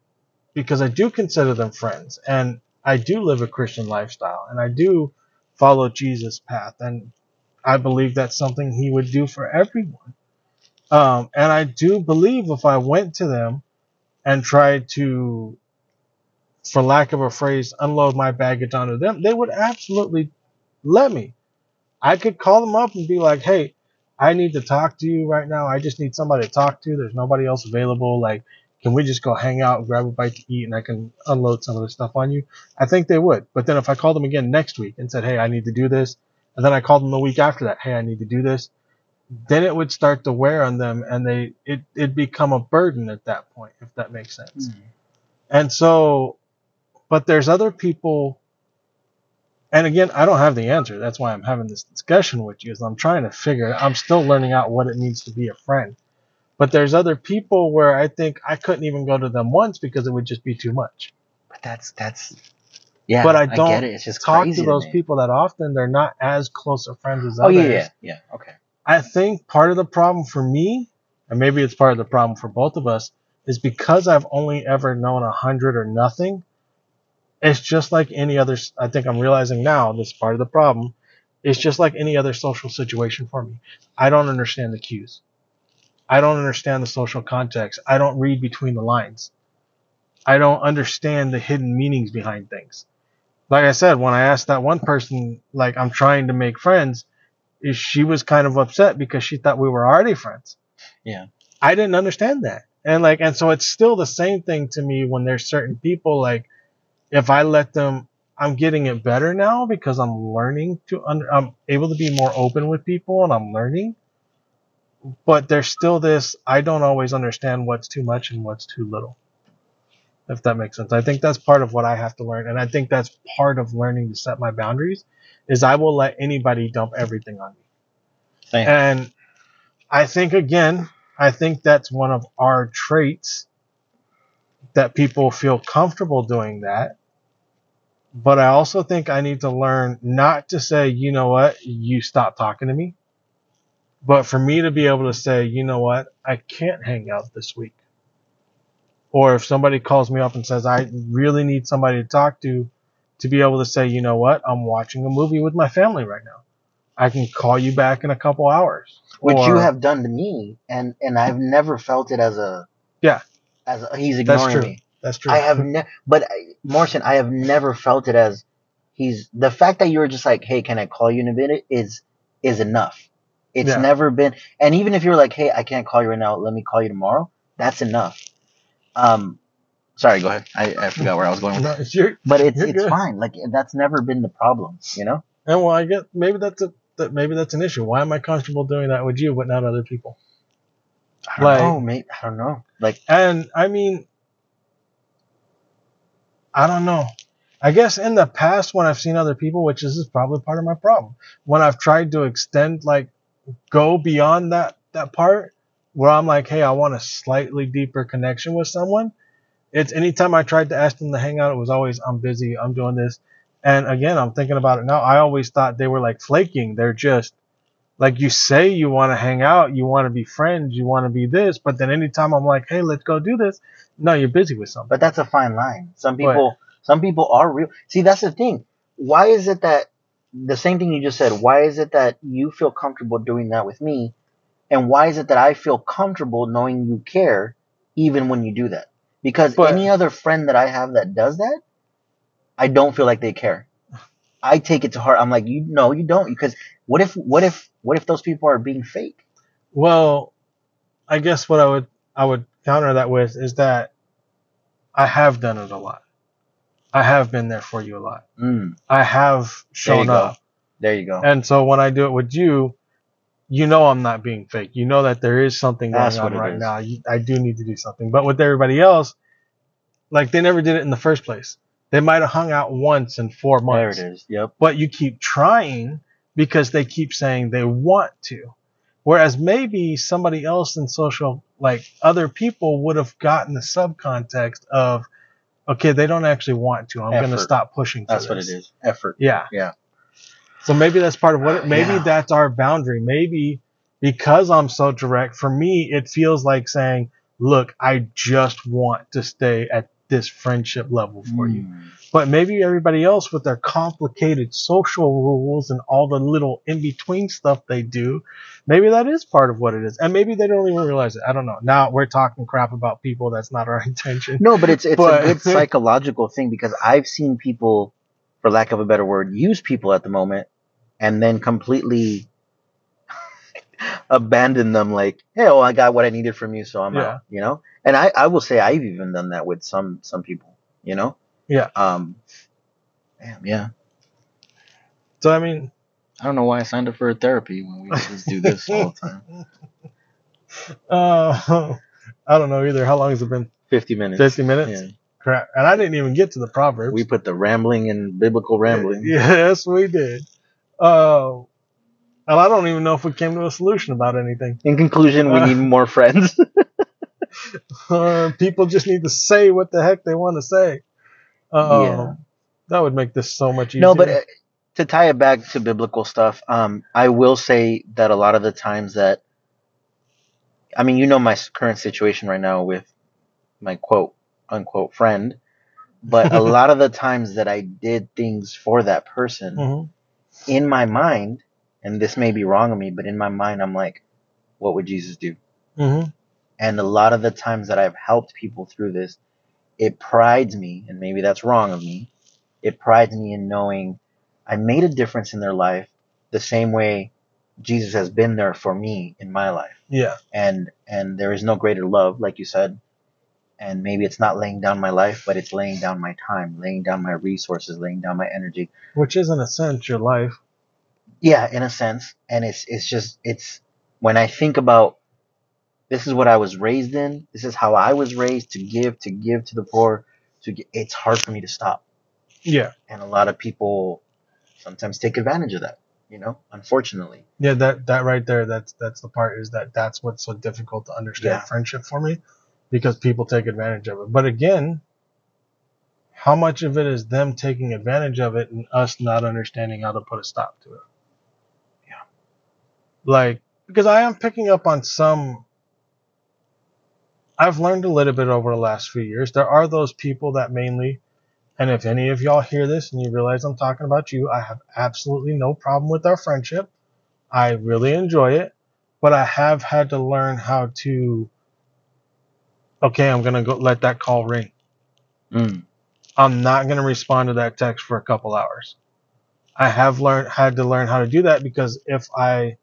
because I do consider them friends and I do live a Christian lifestyle and I do follow Jesus' path and I believe that's something he would do for everyone. Um, and I do believe if I went to them and tried to, for lack of a phrase, unload my baggage onto them, they would absolutely let me. I could call them up and be like, hey, I need to talk to you right now. I just need somebody to talk to. There's nobody else available. Like, can we just go hang out and grab a bite to eat and I can unload some of the stuff on you? I think they would. But then if I called them again next week and said, hey, I need to do this, and then I called them the week after that, hey, I need to do this, then it would start to wear on them and they it it'd become a burden at that point, if that makes sense. Mm. And so, but there's other people, and again, I don't have the answer. That's why I'm having this discussion with you. Is I'm trying to figure. I'm still learning out what it means to be a friend. But there's other people where I think I couldn't even go to them once because it would just be too much. But that's that's yeah. But I don't it. It's just Talk to those people that often. They're not as close of friends as Oh others. yeah, yeah, yeah. Okay. I think part of the problem for me, and maybe it's part of the problem for both of us, is because I've only ever known a hundred or nothing. It's just like any other. I think I'm realizing now this part of the problem. It's just like any other social situation for me. I don't understand the cues. I don't understand the social context. I don't read between the lines. I don't understand the hidden meanings behind things. Like I said, when I asked that one person, like I'm trying to make friends, she was kind of upset because she thought we were already friends. Yeah. I didn't understand that. And like and so it's still the same thing to me when there's certain people like if I let them I'm getting it better now because I'm learning to under, I'm able to be more open with people and I'm learning. But there's still this I don't always understand what's too much and what's too little. If that makes sense. I think that's part of what I have to learn and I think that's part of learning to set my boundaries is I will let anybody dump everything on me. And I think again, I think that's one of our traits that people feel comfortable doing that. But I also think I need to learn not to say, you know what, you stop talking to me. But for me to be able to say, you know what, I can't hang out this week. Or if somebody calls me up and says, I really need somebody to talk to, to be able to say, you know what, I'm watching a movie with my family right now. I can call you back in a couple hours. Which you have done to me, and and I've never felt it as a Yeah. as a, he's That's ignoring true. me. That's true. I have never, but I- Morrison, I have never felt it as he's the fact that you were just like, hey, can I call you in a minute is is enough. It's Yeah. never been, and even if you're like, hey, I can't call you right now, let me call you tomorrow. That's enough. Um, sorry, go ahead. I, I forgot where I was going with No, that, it's your- but it's You're it's good. fine. Like that's never been the problem, you know. and well, I get maybe that's a that maybe that's an issue. Why am I comfortable doing that with you but not other people? I don't Like- know, mate. I don't know. Like, And I mean, I don't know. I guess in the past when I've seen other people, which is probably part of my problem, when I've tried to extend like go beyond that that part where I'm like, hey, I want a slightly deeper connection with someone. It's anytime I tried to ask them to hang out, it was always I'm busy, I'm doing this. And again, I'm thinking about it now. I always thought they were like flaking. They're just like you say you want to hang out, you want to be friends, you want to be this, but then anytime I'm like, hey, let's go do this, no, you're busy with something. but that's a fine line. Some people, some people are real. See, that's the thing. Why is it that the same thing you just said? Why is it that you feel comfortable doing that with me, and why is it that I feel comfortable knowing you care, even when you do that? Because But- any other friend that I have that does that, I don't feel like they care. I take it to heart. I'm like, you no, you don't. Because what if, what if, what if those people are being fake? Well, I guess what I would I would counter that with is that I have done it a lot. I have been there for you a lot. Mm, I have shown go. up. there you go. And so when I do it with you, you know I'm not being fake. You know that there is something going That's on what right is. now. You, I do need to do something. But with everybody else, like they never did it in the first place. They might have hung out once in four months. There it is. Yep. But you keep trying because they keep saying they want to. Whereas maybe somebody else in social, like other people, would have gotten the subcontext of, okay, they don't actually want to. I'm going to stop pushing. For That's what it is. Effort. Yeah. Yeah. So maybe that's part of what. It, maybe Yeah. that's our boundary. Maybe because I'm so direct, for me, it feels like saying, "Look, I just want to stay at this friendship level for you." Mm. But maybe everybody else with their complicated social rules and all the little in between stuff they do, maybe that is part of what it is. And maybe they don't even realize it. I don't know. Now we're talking crap about people. That's not our <laughs> intention. No, but it's it's But- a good <laughs> psychological thing because I've seen people, for lack of a better word, use people at the moment, and then completely <laughs> abandon them. Like, hey, well, I got what I needed from you, so I'm Yeah. out. You know, and I I will say I've even done that with some some people. You know. Yeah. Um. Damn. Yeah. So I mean, I don't know why I signed up for a therapy when we could just do this all the time. <laughs> uh, I don't know either. How long has it been? Fifty minutes. 50 minutes? Yeah. Crap. And I didn't even get to the proverbs. We put the rambling and biblical rambling. <laughs> Yes, we did. Uh, and I don't even know if we came to a solution about anything. In conclusion, we Uh. need more friends. <laughs> Uh, people just need to say what the heck they want to say. Uh, Yeah. That would make this so much easier. No, but uh, to tie it back to biblical stuff, um, I will say that a lot of the times that, I mean, you know, my current situation right now with my quote unquote friend, but a <laughs> lot of the times that I did things for that person, Mhm. In my mind, and this may be wrong of me, but in my mind, I'm like, what would Jesus do? Mhm. And a lot of the times that I've helped people through this, it prides me, and maybe that's wrong of me. It prides me in knowing I made a difference in their life the same way Jesus has been there for me in my life. Yeah. And and there is no greater love, like you said. And maybe it's not laying down my life, but it's laying down my time, laying down my resources, laying down my energy. Which is, in a sense, your life. Yeah, in a sense. And it's it's just it's when I think about this is what I was raised in, this is how I was raised to give, to give to the poor, to get, it's hard for me to stop. Yeah. And a lot of people sometimes take advantage of that, you know, unfortunately. Yeah, that that right there, that's that's the part is that that's what's so difficult to understand Yeah. friendship for me, because people take advantage of it. But again, how much of it is them taking advantage of it and us not understanding how to put a stop to it? Yeah. Like because I am picking up on some. I've learned a little bit over the last few years. There are those people that mainly, and if any of y'all hear this and you realize I'm talking about you, I have absolutely no problem with our friendship. I really enjoy it, but I have had to learn how to. Okay, I'm gonna go let that call ring. Mm. I'm not gonna respond to that text for a couple hours. I have learned had to learn how to do that because if I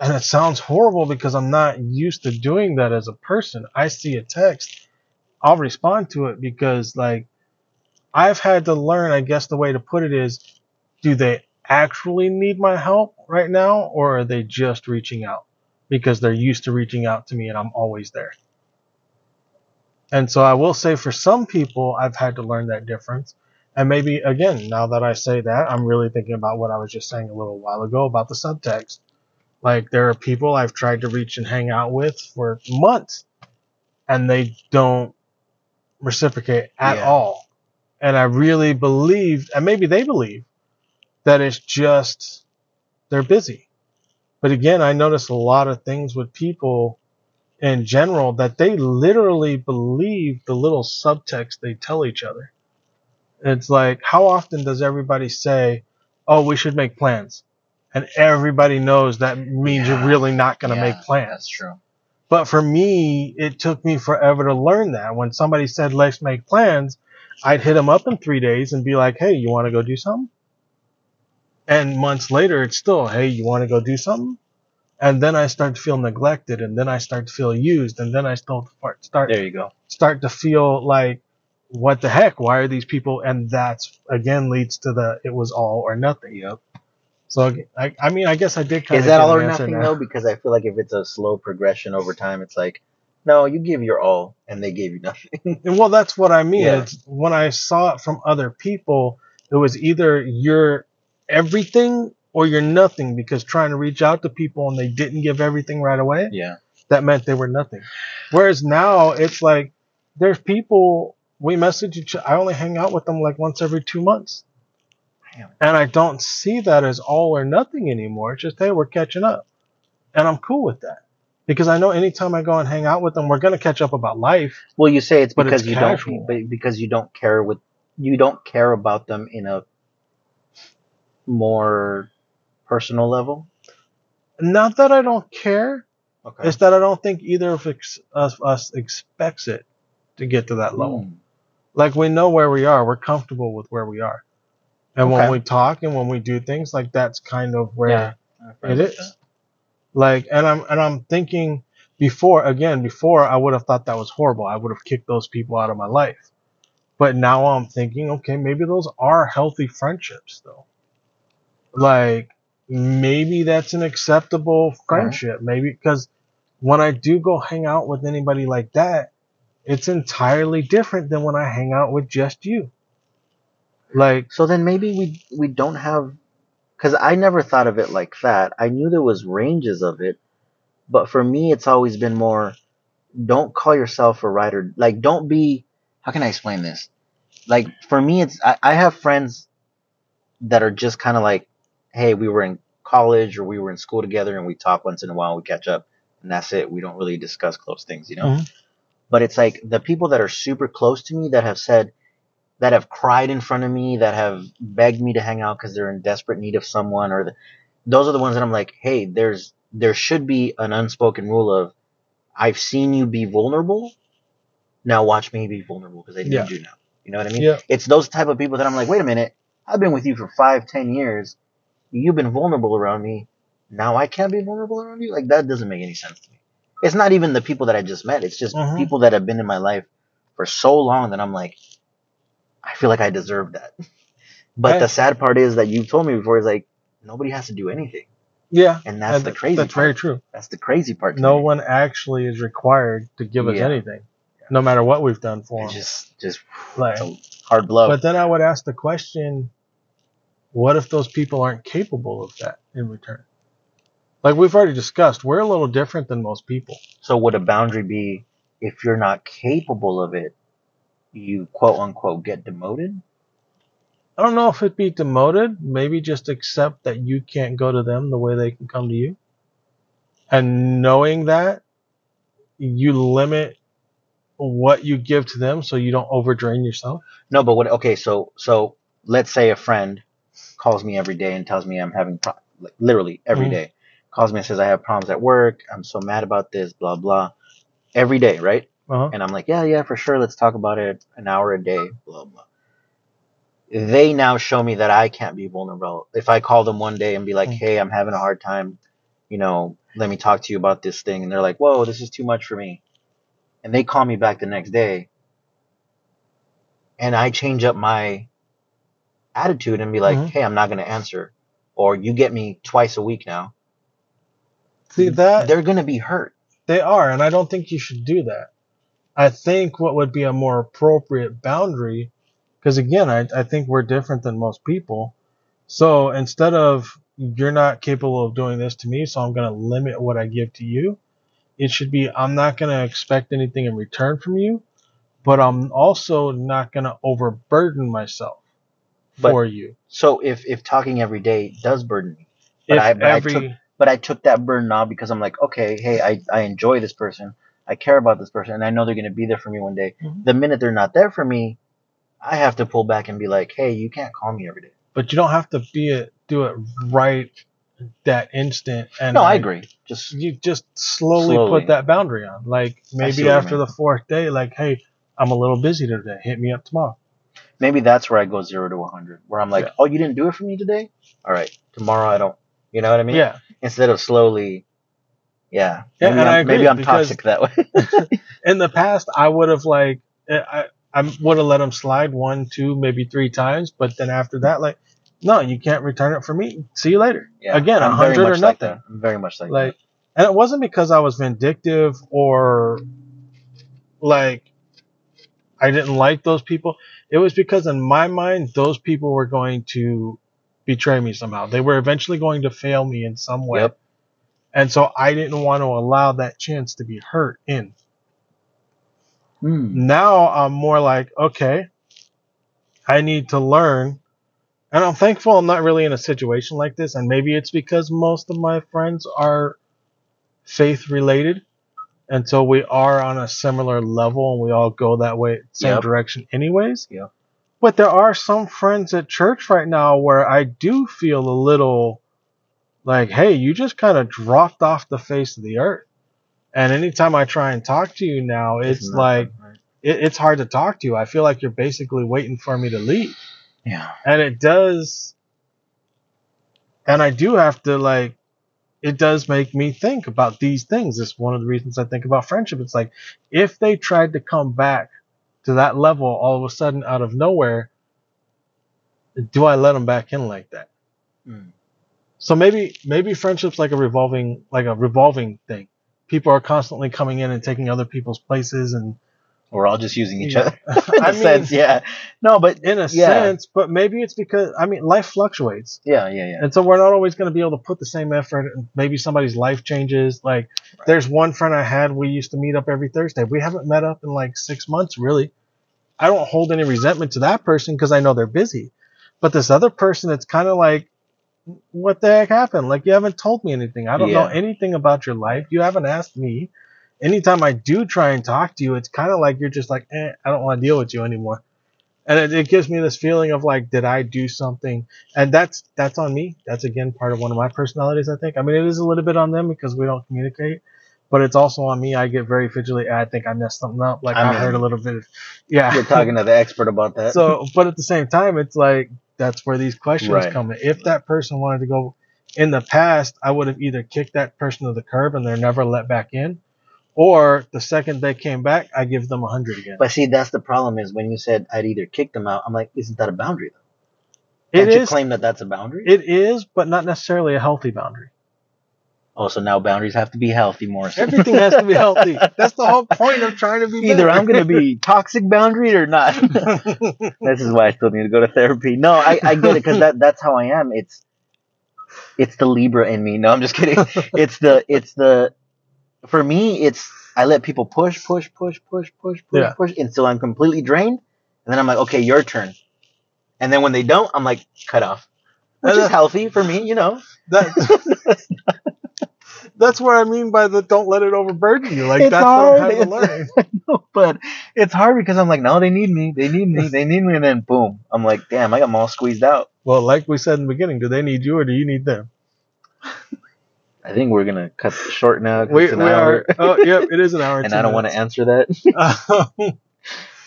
and it sounds horrible because I'm not used to doing that as a person. I see a text, I'll respond to it because like I've had to learn, I guess the way to put it is do they actually need my help right now or are they just reaching out because they're used to reaching out to me and I'm always there. And so I will say for some people I've had to learn that difference. And maybe again, now that I say that, I'm really thinking about what I was just saying a little while ago about the subtext. Like there are people I've tried to reach and hang out with for months and they don't reciprocate at Yeah. all. And I really believe, and maybe they believe, that it's just they're busy. But again, I notice a lot of things with people in general that they literally believe the little subtext they tell each other. It's like, how often does everybody say, Oh, we should make plans? And everybody knows that means Yeah. you're really not going to Yeah, make plans. That's true. But for me, it took me forever to learn that. When somebody said, let's make plans, I'd hit them up in three days and be like, hey, you want to go do something? And months later, it's still, hey, you want to go do something? And then I start to feel neglected, and then I start to feel used, and then I start start There you go. start to feel like, what the heck? Why are these people? And that's again leads to the it was all or nothing. Yep. So I, I mean, I guess I did kind of Is that all or nothing though? Because I feel like if it's a slow progression over time, it's like, no, you give your all, and they gave you nothing. And <laughs> well, that's what I mean. Yeah. It's when I saw it from other people, it was either you're everything or you're nothing because trying to reach out to people and they didn't give everything right away, Yeah. that meant they were nothing. Whereas now it's like there's people we message each I only hang out with them like once every two months. Damn. And I don't see that as all or nothing anymore. It's just hey, we're catching up. And I'm cool with that. Because I know anytime I go and hang out with them, we're gonna catch up about life. Well, you say it's because it's you casual. don't, because you don't care with, you don't care about them in a more personal level. Not that I don't care, Okay. it's that I don't think either of ex- us, us expects it to get to that level. Mm. Like we know where we are, we're comfortable with where we are. And when we talk and when we do things, like that's kind of where Yeah. it is. Like, and I'm and I'm thinking before again before I would have thought that was horrible. I would have kicked those people out of my life. But now I'm thinking, okay, maybe those are healthy friendships though. Like maybe that's an acceptable friendship. Maybe because when I do go hang out with anybody like that, it's entirely different than when I hang out with just you. Like, So then maybe we we don't have, because I never thought of it like that. I knew there was ranges of it, but for me, it's always been more. Don't call yourself a writer. Like, don't be. How can I explain this? Like for me, it's I, I have friends that are just kind of like, hey, we were in college or we were in school together and we talk once in a while, we catch up, and that's it. We don't really discuss close things, you know. Mhm. But it's like the people that are super close to me that have said, that have cried in front of me, that have begged me to hang out because they're in desperate need of someone, or the, those are the ones that I'm like, hey, there's there should be an unspoken rule of, I've seen you be vulnerable, now watch me be vulnerable because I need Yeah. you now. You know what I mean? Yeah. It's those type of people that I'm like, wait a minute, I've been with you for five, ten years, you've been vulnerable around me, now I can't be vulnerable around you. Like that doesn't make any sense to me. It's not even the people that I just met. It's just Mhm. people that have been in my life for so long that I'm like, I feel like I deserve that. <laughs> But Right. the sad part is that you told me before is like nobody has to do anything, yeah, and that's and the crazy. That's part. very true. That's the crazy part. No me. one actually is required to give us Yeah. anything, no matter what we've done for It's them. just just Like- hard blow. But then I would ask the question, what if those people aren't capable of that in return? Like we've already discussed, we're a little different than most people. so would a boundary be if you're not capable of it, you quote unquote get demoted? I don't know if it'd be demoted. Maybe just accept that you can't go to them the way they can come to you. And knowing that, you limit what you give to them so you don't overdrain yourself. No, but what? Okay, so so let's say a friend calls me every day and tells me I'm having pro- like literally every Mhm. day calls me and says I have problems at work. I'm so mad about this. Blah blah. Every day, right? Uh-huh. And I'm like, yeah, yeah, for sure. Let's talk about it an hour a day. Blah blah. They now show me that I can't be vulnerable. If I call them one day and be like, Mm. hey, I'm having a hard time, you know, let me talk to you about this thing, and they're like, whoa, this is too much for me, and they call me back the next day, and I change up my attitude and be like, Mhm. hey, I'm not gonna answer, or you get me twice a week now. See that They're gonna be hurt. They are, and I don't think you should do that. I think what would be a more appropriate boundary, because again, I, I think we're different than most people. So instead of you're not capable of doing this to me, so I'm going to limit what I give to you, it should be I'm not going to expect anything in return from you, but I'm also not going to overburden myself But- for you. So if if talking every day does burden me. But If I- but I every took- but I took that burden off because I'm like, okay, hey, I, I enjoy this person. I care about this person and I know they're going to be there for me one day. Mhm. The minute they're not there for me, I have to pull back and be like, hey, you can't call me every day. but you don't have to be it, do it right that instant. And no, I like, agree. Just you just slowly, Slowly. put that boundary on. Like maybe after the fourth day, like, hey, I'm a little busy today. Hit me up tomorrow. Maybe that's where I go zero to 100, where I'm like, Yeah. oh, you didn't do it for me today? All right, tomorrow I don't. You know what I mean? yeah. Instead of slowly, yeah. Yeah, maybe and I'm, I agree, maybe I'm toxic that way. <laughs> In the past, I would have like, eh, I, I would have let them slide one, two, maybe three times, but then after that, like, no, you can't return it for me. See you later. yeah. Again, I'm hundred or much like nothing. I'm very much like, like and it wasn't because i was vindictive or like i didn't like those people it was because in my mind those people were going to betray me somehow. They were eventually going to fail me in some way. Yep. And so I didn't want to allow that chance to be hurt in. Hmm. Now I'm more like, okay, I need to learn. And I'm thankful I'm not really in a situation like this. And maybe it's because most of my friends are faith related. And so we are on a similar level and we all go that way, same Yep. direction, anyways. Yep. But there are some friends at church right now where I do feel a little like, hey, you just kind of dropped off the face of the earth. And anytime I try and talk to you now, it's not like, right. it, it's hard to talk to you. I feel like you're basically waiting for me to leave. yeah. And it does, and I do have to like, it does make me think about these things. It's one of the reasons I think about friendship. It's like, if they tried to come back to that level all of a sudden out of nowhere, do I let them back in like that? Hmm. So maybe, maybe friendship's like a revolving, like a revolving thing. People are constantly coming in and taking other people's places and We're all just using each Yeah. other. <laughs> in I a mean- sense, yeah. No, but in a Yeah. sense, but maybe it's because I mean life fluctuates, yeah, yeah, yeah. and so we're not always going to be able to put the same effort. and Maybe somebody's life changes. Like there's one friend I had, we used to meet up every Thursday. We haven't met up in like six months, really. I don't hold any resentment to that person because I know they're busy, but this other person, it's kind of like, what the heck happened? Like you haven't told me anything. I don't know anything about your life. You haven't asked me. Anytime I do try and talk to you, it's kind of like you're just like, eh, I don't want to deal with you anymore. And it, it gives me this feeling of like did i do something? And that's that's on me. That's again part of one of my personalities i think. I mean it is a little bit on them because we don't communicate but it's also on me. I get very fidgety. I think i messed something up. Like I i, mean, heard a little bit of, yeah. You're talking to the expert about that. so but at the same time it's like that's where these questions Right. come in. If that person wanted to go in the past i would have either kicked that person to the curb and they're never let back in or the second they came back i give them a hundred again but see, that's the problem is when you said I'd either kick them out. I'm like, isn't that a boundary though? it Can't you is claim that that's a boundary? it is but not necessarily a healthy boundary oh, so now boundaries have to be healthy, more. Everything has to be healthy. <laughs> That's the whole point of trying to be. Either better. I'm going to be <laughs> toxic boundary or not. <laughs> this is why I still need to go to therapy. No, I, I get it because that that's how I am. It's it's the Libra in me. No, I'm just kidding. It's the it's the for me. It's I let people push, push, push, push, push, push, Yeah. push until I'm completely drained, and then I'm like, okay, your turn. And then when they don't, I'm like, cut off, which is healthy for me, you know. that, <laughs> that's what I mean by the don't let it overburden you. Like It's that's hard. what I had to <laughs> learn. but it's hard because I'm like, no, they need me, they need me, they need me, and then boom, I'm like, damn, I got them all squeezed out. Well, like we said in the beginning, do they need you or do you need them? <laughs> I think we're gonna cut short now. We, it's we hour, are. Oh, yep, it is an hour. <laughs> and I don't want to answer that. to.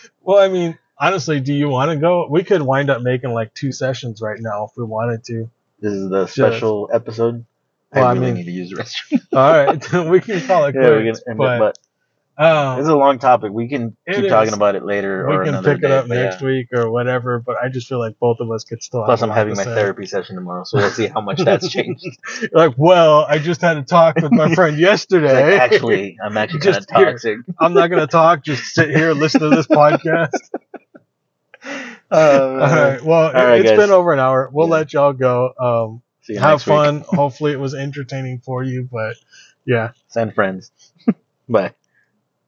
<laughs> well, I mean, honestly, do you want to go? We could wind up making like two sessions right now if we wanted to. This is the special episode. Well, I I really mean- need to use the restroom. All right, <laughs> we can call it yeah, we quits. can end but, it, but um, this is a long topic. We can keep talking about it later or we can pick it up next yeah. week or whatever. But I just feel like both of us could still. Plus, I'm having my say. therapy session tomorrow, so we'll see how much that's <laughs> changed. like, well, I just had a talk with my friend <laughs> yesterday. like, actually, I'm actually kind of Just here. toxic. I'm not gonna talk. Just sit here and listen to this <laughs> podcast. Uh, All right. Well, right, it's guys. been over an hour. We'll Yeah. let y'all go. Um, have fun. Hopefully, it was entertaining for you. But yeah. Send friends. Bye.